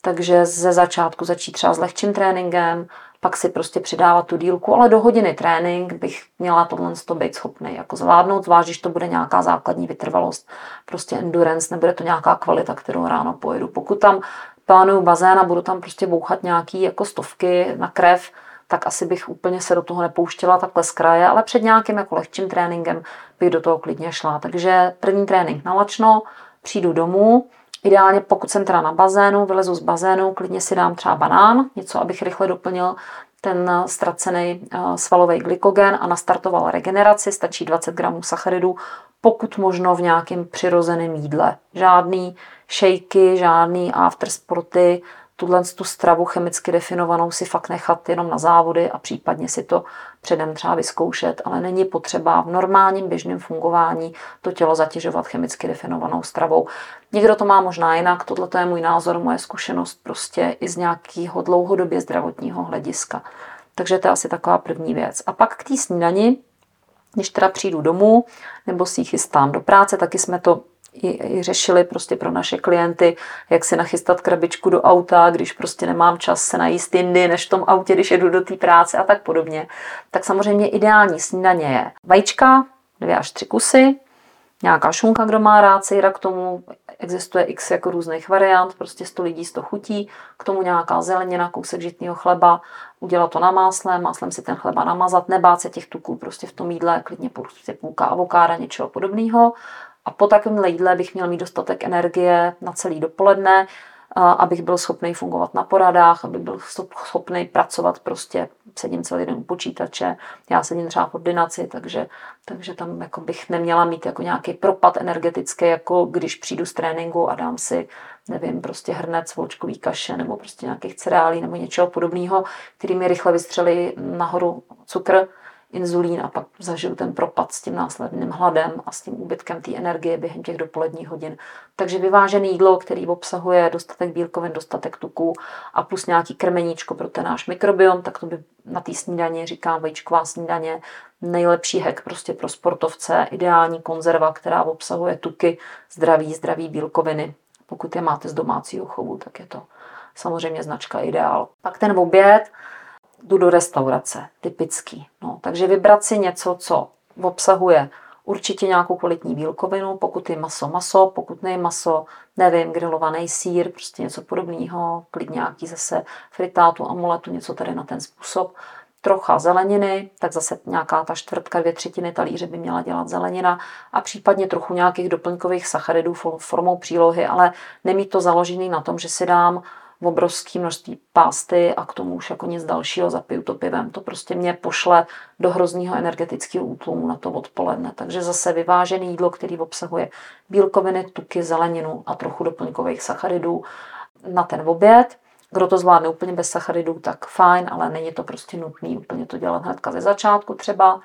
takže ze začátku začít třeba s lehčím tréninkem, pak si prostě přidávat tu dílku, ale do hodiny trénink bych měla tohle to být schopný jako zvládnout, zvlášť, když to bude nějaká základní vytrvalost, prostě endurance, nebude to nějaká kvalita, kterou ráno pojedu. Pokud tam plánuju bazén a budu tam prostě bouchat nějaký jako stovky na krev, tak asi bych úplně se do toho nepouštěla takhle z kraje, ale před nějakým jako lehčím tréninkem bych do toho klidně šla. Takže první trénink nalačno, přijdu domů, Ideálně pokud jsem teda na bazénu, vylezu z bazénu, klidně si dám třeba banán, něco, abych rychle doplnil ten ztracený eh, svalový glykogen a nastartoval regeneraci. Stačí 20 gramů sacharidů, pokud možno v nějakém přirozeném jídle. Žádný šejky, žádný aftersporty, tuhle tu stravu chemicky definovanou si fakt nechat jenom na závody a případně si to předem třeba vyzkoušet, ale není potřeba v normálním běžném fungování to tělo zatěžovat chemicky definovanou stravou. Někdo to má možná jinak, tohle je můj názor, moje zkušenost prostě i z nějakého dlouhodobě zdravotního hlediska. Takže to je asi taková první věc. A pak k té snídani, když teda přijdu domů nebo si ji chystám do práce, taky jsme to i, i řešili prostě pro naše klienty, jak si nachystat krabičku do auta, když prostě nemám čas se najíst jindy, než v tom autě, když jedu do té práce a tak podobně. Tak samozřejmě ideální snídaně je vajíčka, dvě až tři kusy, nějaká šunka, kdo má rád sejra k tomu, existuje x jako různých variant, prostě 100 lidí 100 chutí, k tomu nějaká zelenina, kousek žitného chleba, udělat to na másle, máslem si ten chleba namazat, nebát se těch tuků prostě v tom jídle, klidně prostě půlka avokáda, něčeho podobného A po takovém jídle bych měl mít dostatek energie na celý dopoledne, abych byl schopný fungovat na poradách, aby byl schopný pracovat prostě, sedím celý den u počítače, já sedím třeba v ordinaci, takže, takže tam jako bych neměla mít jako nějaký propad energetický, jako když přijdu z tréninku a dám si, nevím, prostě hrnec volčkový kaše nebo prostě nějakých cereálí nebo něčeho podobného, který mi rychle vystřelí nahoru cukr, inzulín a pak zažiju ten propad s tím následným hladem a s tím úbytkem té energie během těch dopoledních hodin. Takže vyvážené jídlo, který obsahuje dostatek bílkovin, dostatek tuků a plus nějaký krmeníčko pro ten náš mikrobiom, tak to by na té snídaně říkám vajíčková snídaně, nejlepší hek prostě pro sportovce, ideální konzerva, která obsahuje tuky, zdraví, zdraví bílkoviny. Pokud je máte z domácího chovu, tak je to samozřejmě značka ideál. Pak ten oběd, jdu do restaurace, typický. No, takže vybrat si něco, co obsahuje určitě nějakou kvalitní bílkovinu, pokud je maso, maso, pokud ne maso, nevím, grilovaný sír, prostě něco podobného, klidně nějaký zase fritátu, amuletu, něco tady na ten způsob. Trocha zeleniny, tak zase nějaká ta čtvrtka, dvě třetiny talíře by měla dělat zelenina a případně trochu nějakých doplňkových sacharidů formou přílohy, ale nemít to založený na tom, že si dám obrovské množství pásty a k tomu už jako nic dalšího zapiju to pivem. To prostě mě pošle do hrozného energetického útlumu na to odpoledne. Takže zase vyvážené jídlo, který obsahuje bílkoviny, tuky, zeleninu a trochu doplňkových sacharidů na ten oběd. Kdo to zvládne úplně bez sacharidů, tak fajn, ale není to prostě nutné úplně to dělat hnedka ze začátku třeba.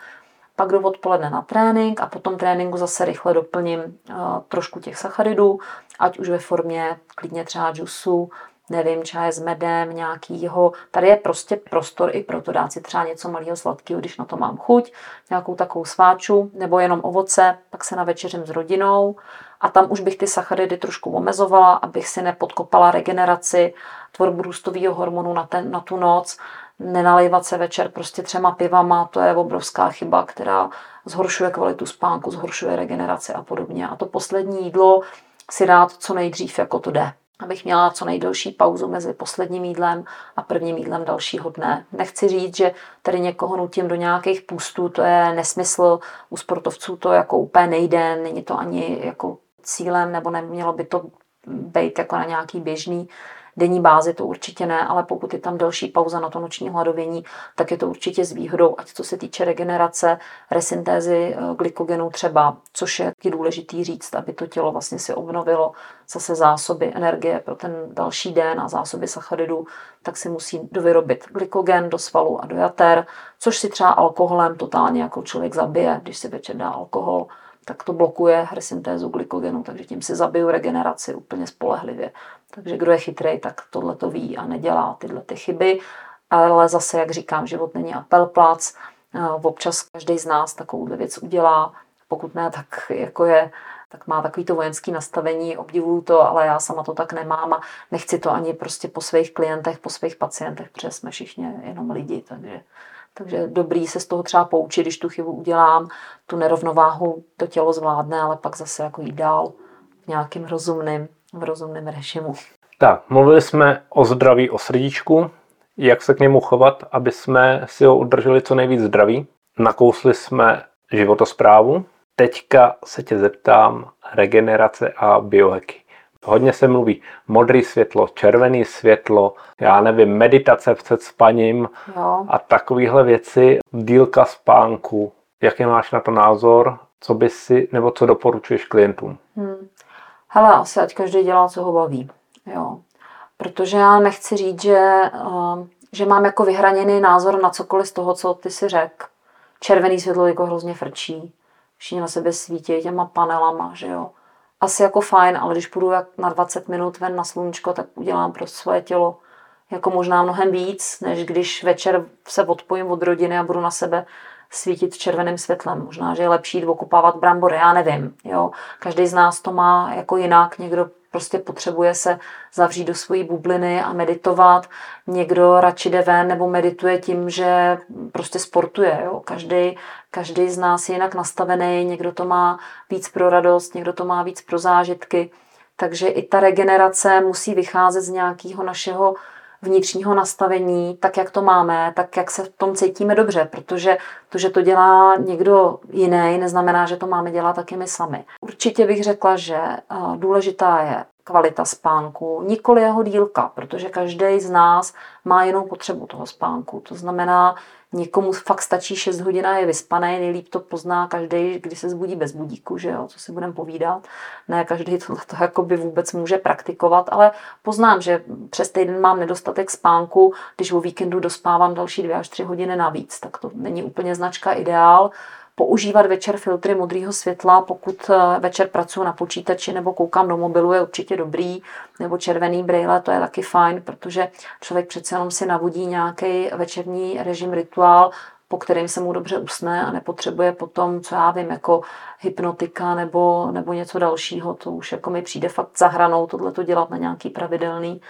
Pak jdu odpoledne na trénink a po tom tréninku zase rychle doplním uh, trošku těch sacharidů, ať už ve formě klidně třeba džusu, nevím, čaj s medem, nějakýho. Tady je prostě prostor i pro to dát si třeba něco malého sladkého, když na to mám chuť, nějakou takovou sváču, nebo jenom ovoce, pak se na večeřím s rodinou a tam už bych ty sacharidy trošku omezovala, abych si nepodkopala regeneraci, tvorbu růstového hormonu na, ten, na tu noc, nenalejvat se večer prostě třema pivama, to je obrovská chyba, která zhoršuje kvalitu spánku, zhoršuje regeneraci a podobně. A to poslední jídlo si dát co nejdřív, jako to jde abych měla co nejdelší pauzu mezi posledním jídlem a prvním jídlem dalšího dne. Nechci říct, že tady někoho nutím do nějakých půstů, to je nesmysl. U sportovců to jako úplně nejde, není to ani jako cílem, nebo nemělo by to být jako na nějaký běžný denní bázi to určitě ne, ale pokud je tam delší pauza na to noční hladovění, tak je to určitě s výhodou, ať co se týče regenerace, resyntézy eh, glykogenu třeba, což je taky důležitý říct, aby to tělo vlastně si obnovilo zase zásoby energie pro ten další den a zásoby sacharidů, tak si musí dovyrobit glykogen do svalu a do jater, což si třeba alkoholem totálně jako člověk zabije, když si večer dá alkohol, tak to blokuje resyntézu glykogenu, takže tím si zabiju regeneraci úplně spolehlivě. Takže kdo je chytrý, tak tohle to ví a nedělá tyhle ty chyby. Ale zase, jak říkám, život není apelplac. Eh, občas každý z nás takovou věc udělá. Pokud ne, tak jako je tak má takový to vojenský nastavení, obdivuju to, ale já sama to tak nemám a nechci to ani prostě po svých klientech, po svých pacientech, protože jsme všichni jenom lidi, takže, takže dobrý se z toho třeba poučit, když tu chybu udělám, tu nerovnováhu to tělo zvládne, ale pak zase jako jít dál v nějakým rozumným v rozumném režimu. Tak, mluvili jsme o zdraví, o srdíčku, jak se k němu chovat, aby jsme si ho udrželi co nejvíc zdraví. Nakousli jsme životosprávu. Teďka se tě zeptám regenerace a biohacky. Hodně se mluví modré světlo, červené světlo, já nevím, meditace před spaním jo. a takovéhle věci, dílka spánku. Jaký máš na to názor? Co by si, nebo co doporučuješ klientům? Hmm. Hele, asi ať každý dělá, co ho baví. Jo. Protože já nechci říct, že, uh, že mám jako vyhraněný názor na cokoliv z toho, co ty si řek. Červený světlo jako hrozně frčí. Všichni na sebe svítí těma panelama, že jo. Asi jako fajn, ale když půjdu jak na 20 minut ven na sluníčko, tak udělám pro svoje tělo jako možná mnohem víc, než když večer se odpojím od rodiny a budu na sebe svítit červeným světlem. Možná, že je lepší okupávat brambory, já nevím. Jo. Každý z nás to má jako jinak. Někdo prostě potřebuje se zavřít do svojí bubliny a meditovat. Někdo radši jde ven nebo medituje tím, že prostě sportuje. Jo. Každý, každý z nás je jinak nastavený, někdo to má víc pro radost, někdo to má víc pro zážitky. Takže i ta regenerace musí vycházet z nějakého našeho vnitřního nastavení, tak jak to máme, tak jak se v tom cítíme dobře, protože to, že to dělá někdo jiný, neznamená, že to máme dělat taky my sami. Určitě bych řekla, že důležitá je kvalita spánku, nikoli jeho dílka, protože každý z nás má jinou potřebu toho spánku. To znamená, Někomu fakt stačí 6 hodin a je vyspaný, nejlíp to pozná každý, když se zbudí bez budíku, že jo, co si budeme povídat. Ne každý tohle to jakoby vůbec může praktikovat, ale poznám, že přes týden mám nedostatek spánku, když o víkendu dospávám další 2 až 3 hodiny navíc, tak to není úplně značka ideál používat večer filtry modrého světla, pokud eh, večer pracuji na počítači nebo koukám do mobilu, je určitě dobrý, nebo červený brýle, to je taky fajn, protože člověk přece jenom si navodí nějaký večerní režim, rituál, po kterým se mu dobře usne a nepotřebuje potom, co já vím, jako hypnotika nebo, nebo něco dalšího. To už jako mi přijde fakt za hranou tohle to dělat na nějaký pravidelný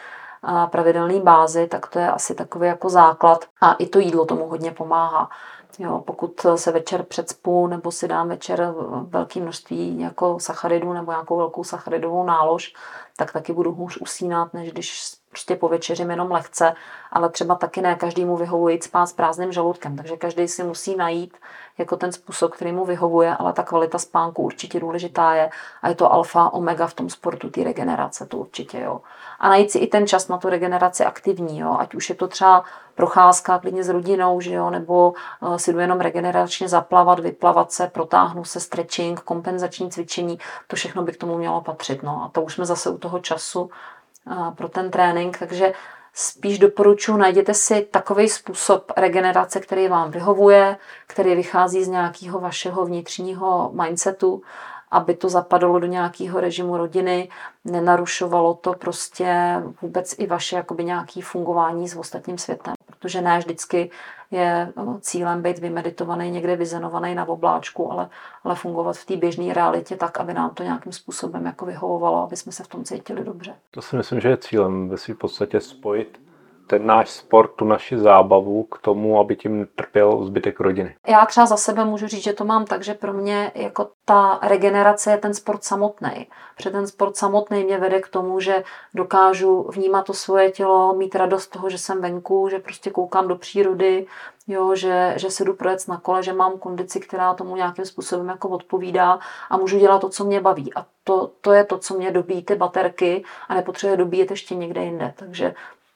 pravidelný bázi, tak to je asi takový jako základ. A i to jídlo tomu hodně pomáhá. Jo, pokud se večer předspu nebo si dám večer velké množství jako sacharidů nebo nějakou velkou sacharidovou nálož, tak taky budu hůř usínat, než když prostě povečeřím jenom lehce, ale třeba taky ne každému vyhovuje jít spát s prázdným žaludkem, takže každý si musí najít jako ten způsob, který mu vyhovuje, ale ta kvalita spánku určitě důležitá je a je to alfa, omega v tom sportu, ty regenerace, to určitě jo. A najít si i ten čas na tu regeneraci aktivní, jo, ať už je to třeba procházka klidně s rodinou, že jo, nebo uh, si jdu jenom regeneračně zaplavat, vyplavat se, protáhnu se, stretching, kompenzační cvičení, to všechno by k tomu mělo patřit, no. A to už jsme zase u toho času pro ten trénink, takže spíš doporučuji, najděte si takový způsob regenerace, který vám vyhovuje, který vychází z nějakého vašeho vnitřního mindsetu, aby to zapadalo do nějakého režimu rodiny, nenarušovalo to prostě vůbec i vaše jakoby nějaké fungování s ostatním světem. Protože ne vždycky je no, cílem být vymeditovaný, někde vyzenovaný na obláčku, ale, ale fungovat v té běžné realitě tak, aby nám to nějakým způsobem jako vyhovovalo, aby jsme se v tom cítili dobře. To si myslím, že je cílem ve v podstatě spojit ten náš sport, tu naši zábavu k tomu, aby tím trpěl zbytek rodiny. Já třeba za sebe můžu říct, že to mám tak, že pro mě jako ta regenerace je ten sport samotný. Protože ten sport samotný mě vede k tomu, že dokážu vnímat to svoje tělo, mít radost toho, že jsem venku, že prostě koukám do přírody, jo, že, že se jdu projet na kole, že mám kondici, která tomu nějakým způsobem jako odpovídá a můžu dělat to, co mě baví. A to, to je to, co mě dobíjí ty baterky a nepotřebuje dobíjet ještě někde jinde. Takže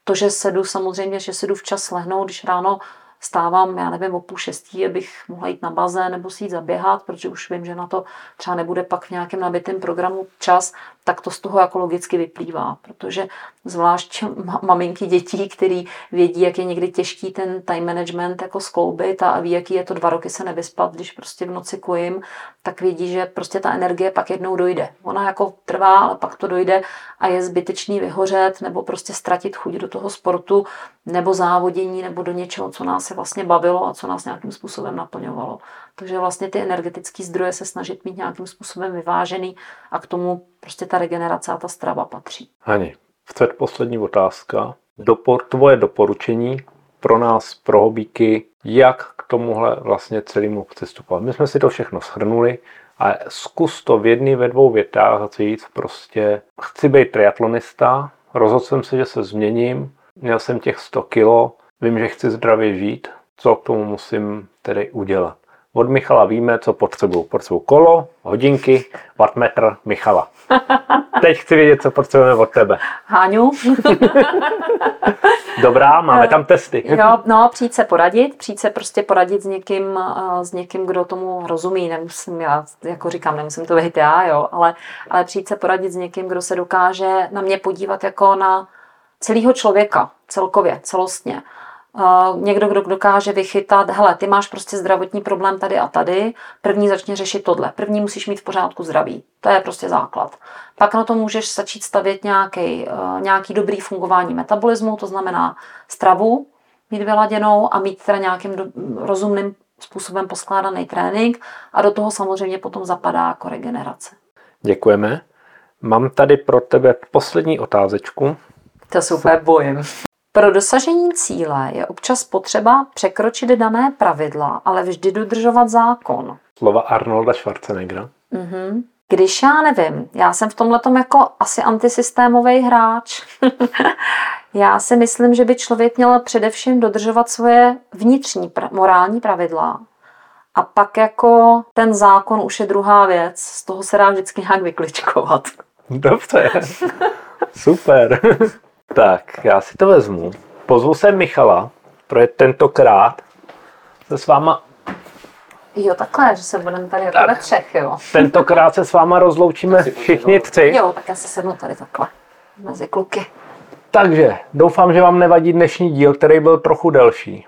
to, že sedu samozřejmě, že sedu včas lehnout, když ráno stávám, já nevím, o půl šestí, abych mohla jít na bazén nebo si jít zaběhat, protože už vím, že na to třeba nebude pak v nějakém nabitém programu čas, tak to z toho jako logicky vyplývá, protože zvlášť maminky dětí, který vědí, jak je někdy těžký ten time management jako skloubit a ví, jaký je to dva roky se nevyspat, když prostě v noci kojím, tak vědí, že prostě ta energie pak jednou dojde. Ona jako trvá, ale pak to dojde a je zbytečný vyhořet nebo prostě ztratit chuť do toho sportu nebo závodění nebo do něčeho, co nás vlastně bavilo a co nás nějakým způsobem naplňovalo. Takže vlastně ty energetické zdroje se snažit mít nějakým způsobem vyvážený a k tomu prostě ta regenerace a ta strava patří. Hani, poslední otázka. Dopor, tvoje doporučení pro nás, pro hobíky, jak k tomuhle vlastně celému přistupovat. My jsme si to všechno shrnuli a zkus to v jedné, ve dvou větách říct prostě chci být triatlonista, rozhodl jsem se, že se změním, měl jsem těch 100 kilo, vím, že chci zdravě žít, co k tomu musím tedy udělat. Od Michala víme, co potřebuju. Potřebuju kolo, hodinky, wattmetr Michala. Teď chci vědět, co potřebujeme od tebe. Háňu. Dobrá, máme tam testy. jo, no, přijít se poradit, přijít se prostě poradit s někým, s někým, kdo tomu rozumí. Nemusím, já jako říkám, nemusím to být já, jo, ale, ale přijít se poradit s někým, kdo se dokáže na mě podívat jako na celého člověka, celkově, celostně někdo, kdo dokáže vychytat, hele, ty máš prostě zdravotní problém tady a tady, první začně řešit tohle, první musíš mít v pořádku zdraví, to je prostě základ. Pak na to můžeš začít stavět nějaký, uh, nějaký dobrý fungování metabolismu, to znamená stravu mít vyladěnou a mít teda nějakým do, rozumným způsobem poskládaný trénink a do toho samozřejmě potom zapadá jako regenerace. Děkujeme. Mám tady pro tebe poslední otázečku. To se úplně bojím. Pro dosažení cíle je občas potřeba překročit dané pravidla, ale vždy dodržovat zákon. Slova Arnolda Schwarzeneggera. Mm-hmm. Když já nevím, já jsem v tomhle jako asi antisystémový hráč. Já si myslím, že by člověk měl především dodržovat svoje vnitřní pra- morální pravidla. A pak jako ten zákon už je druhá věc. Z toho se dá vždycky nějak vykličkovat. Dobře. Super. Tak, já si to vezmu. Pozvu se Michala, protože tentokrát se s váma Jo, takhle, že se budeme tady jako ve třech, jo. Tentokrát se s váma rozloučíme všichni tři. Jo, tak já si sednu tady takhle mezi kluky. Takže doufám, že vám nevadí dnešní díl, který byl trochu delší.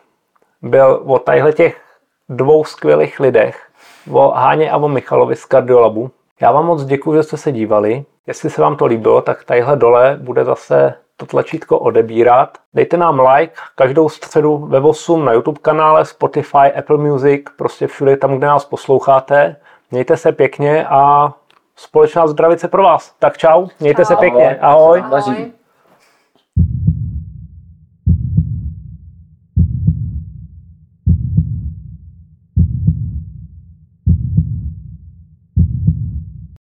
Byl o tadyhle těch dvou skvělých lidech, o Háně a o Michalovi z Kardiolabu. Já vám moc děkuji, že jste se dívali. Jestli se vám to líbilo, tak tadyhle dole bude zase to tlačítko odebírat. Dejte nám like každou středu ve 8 na YouTube kanále, Spotify, Apple Music, prostě všude tam, kde nás posloucháte. Mějte se pěkně a společná zdravice pro vás. Tak čau, mějte čau. se pěkně. Ahoj. Ahoj.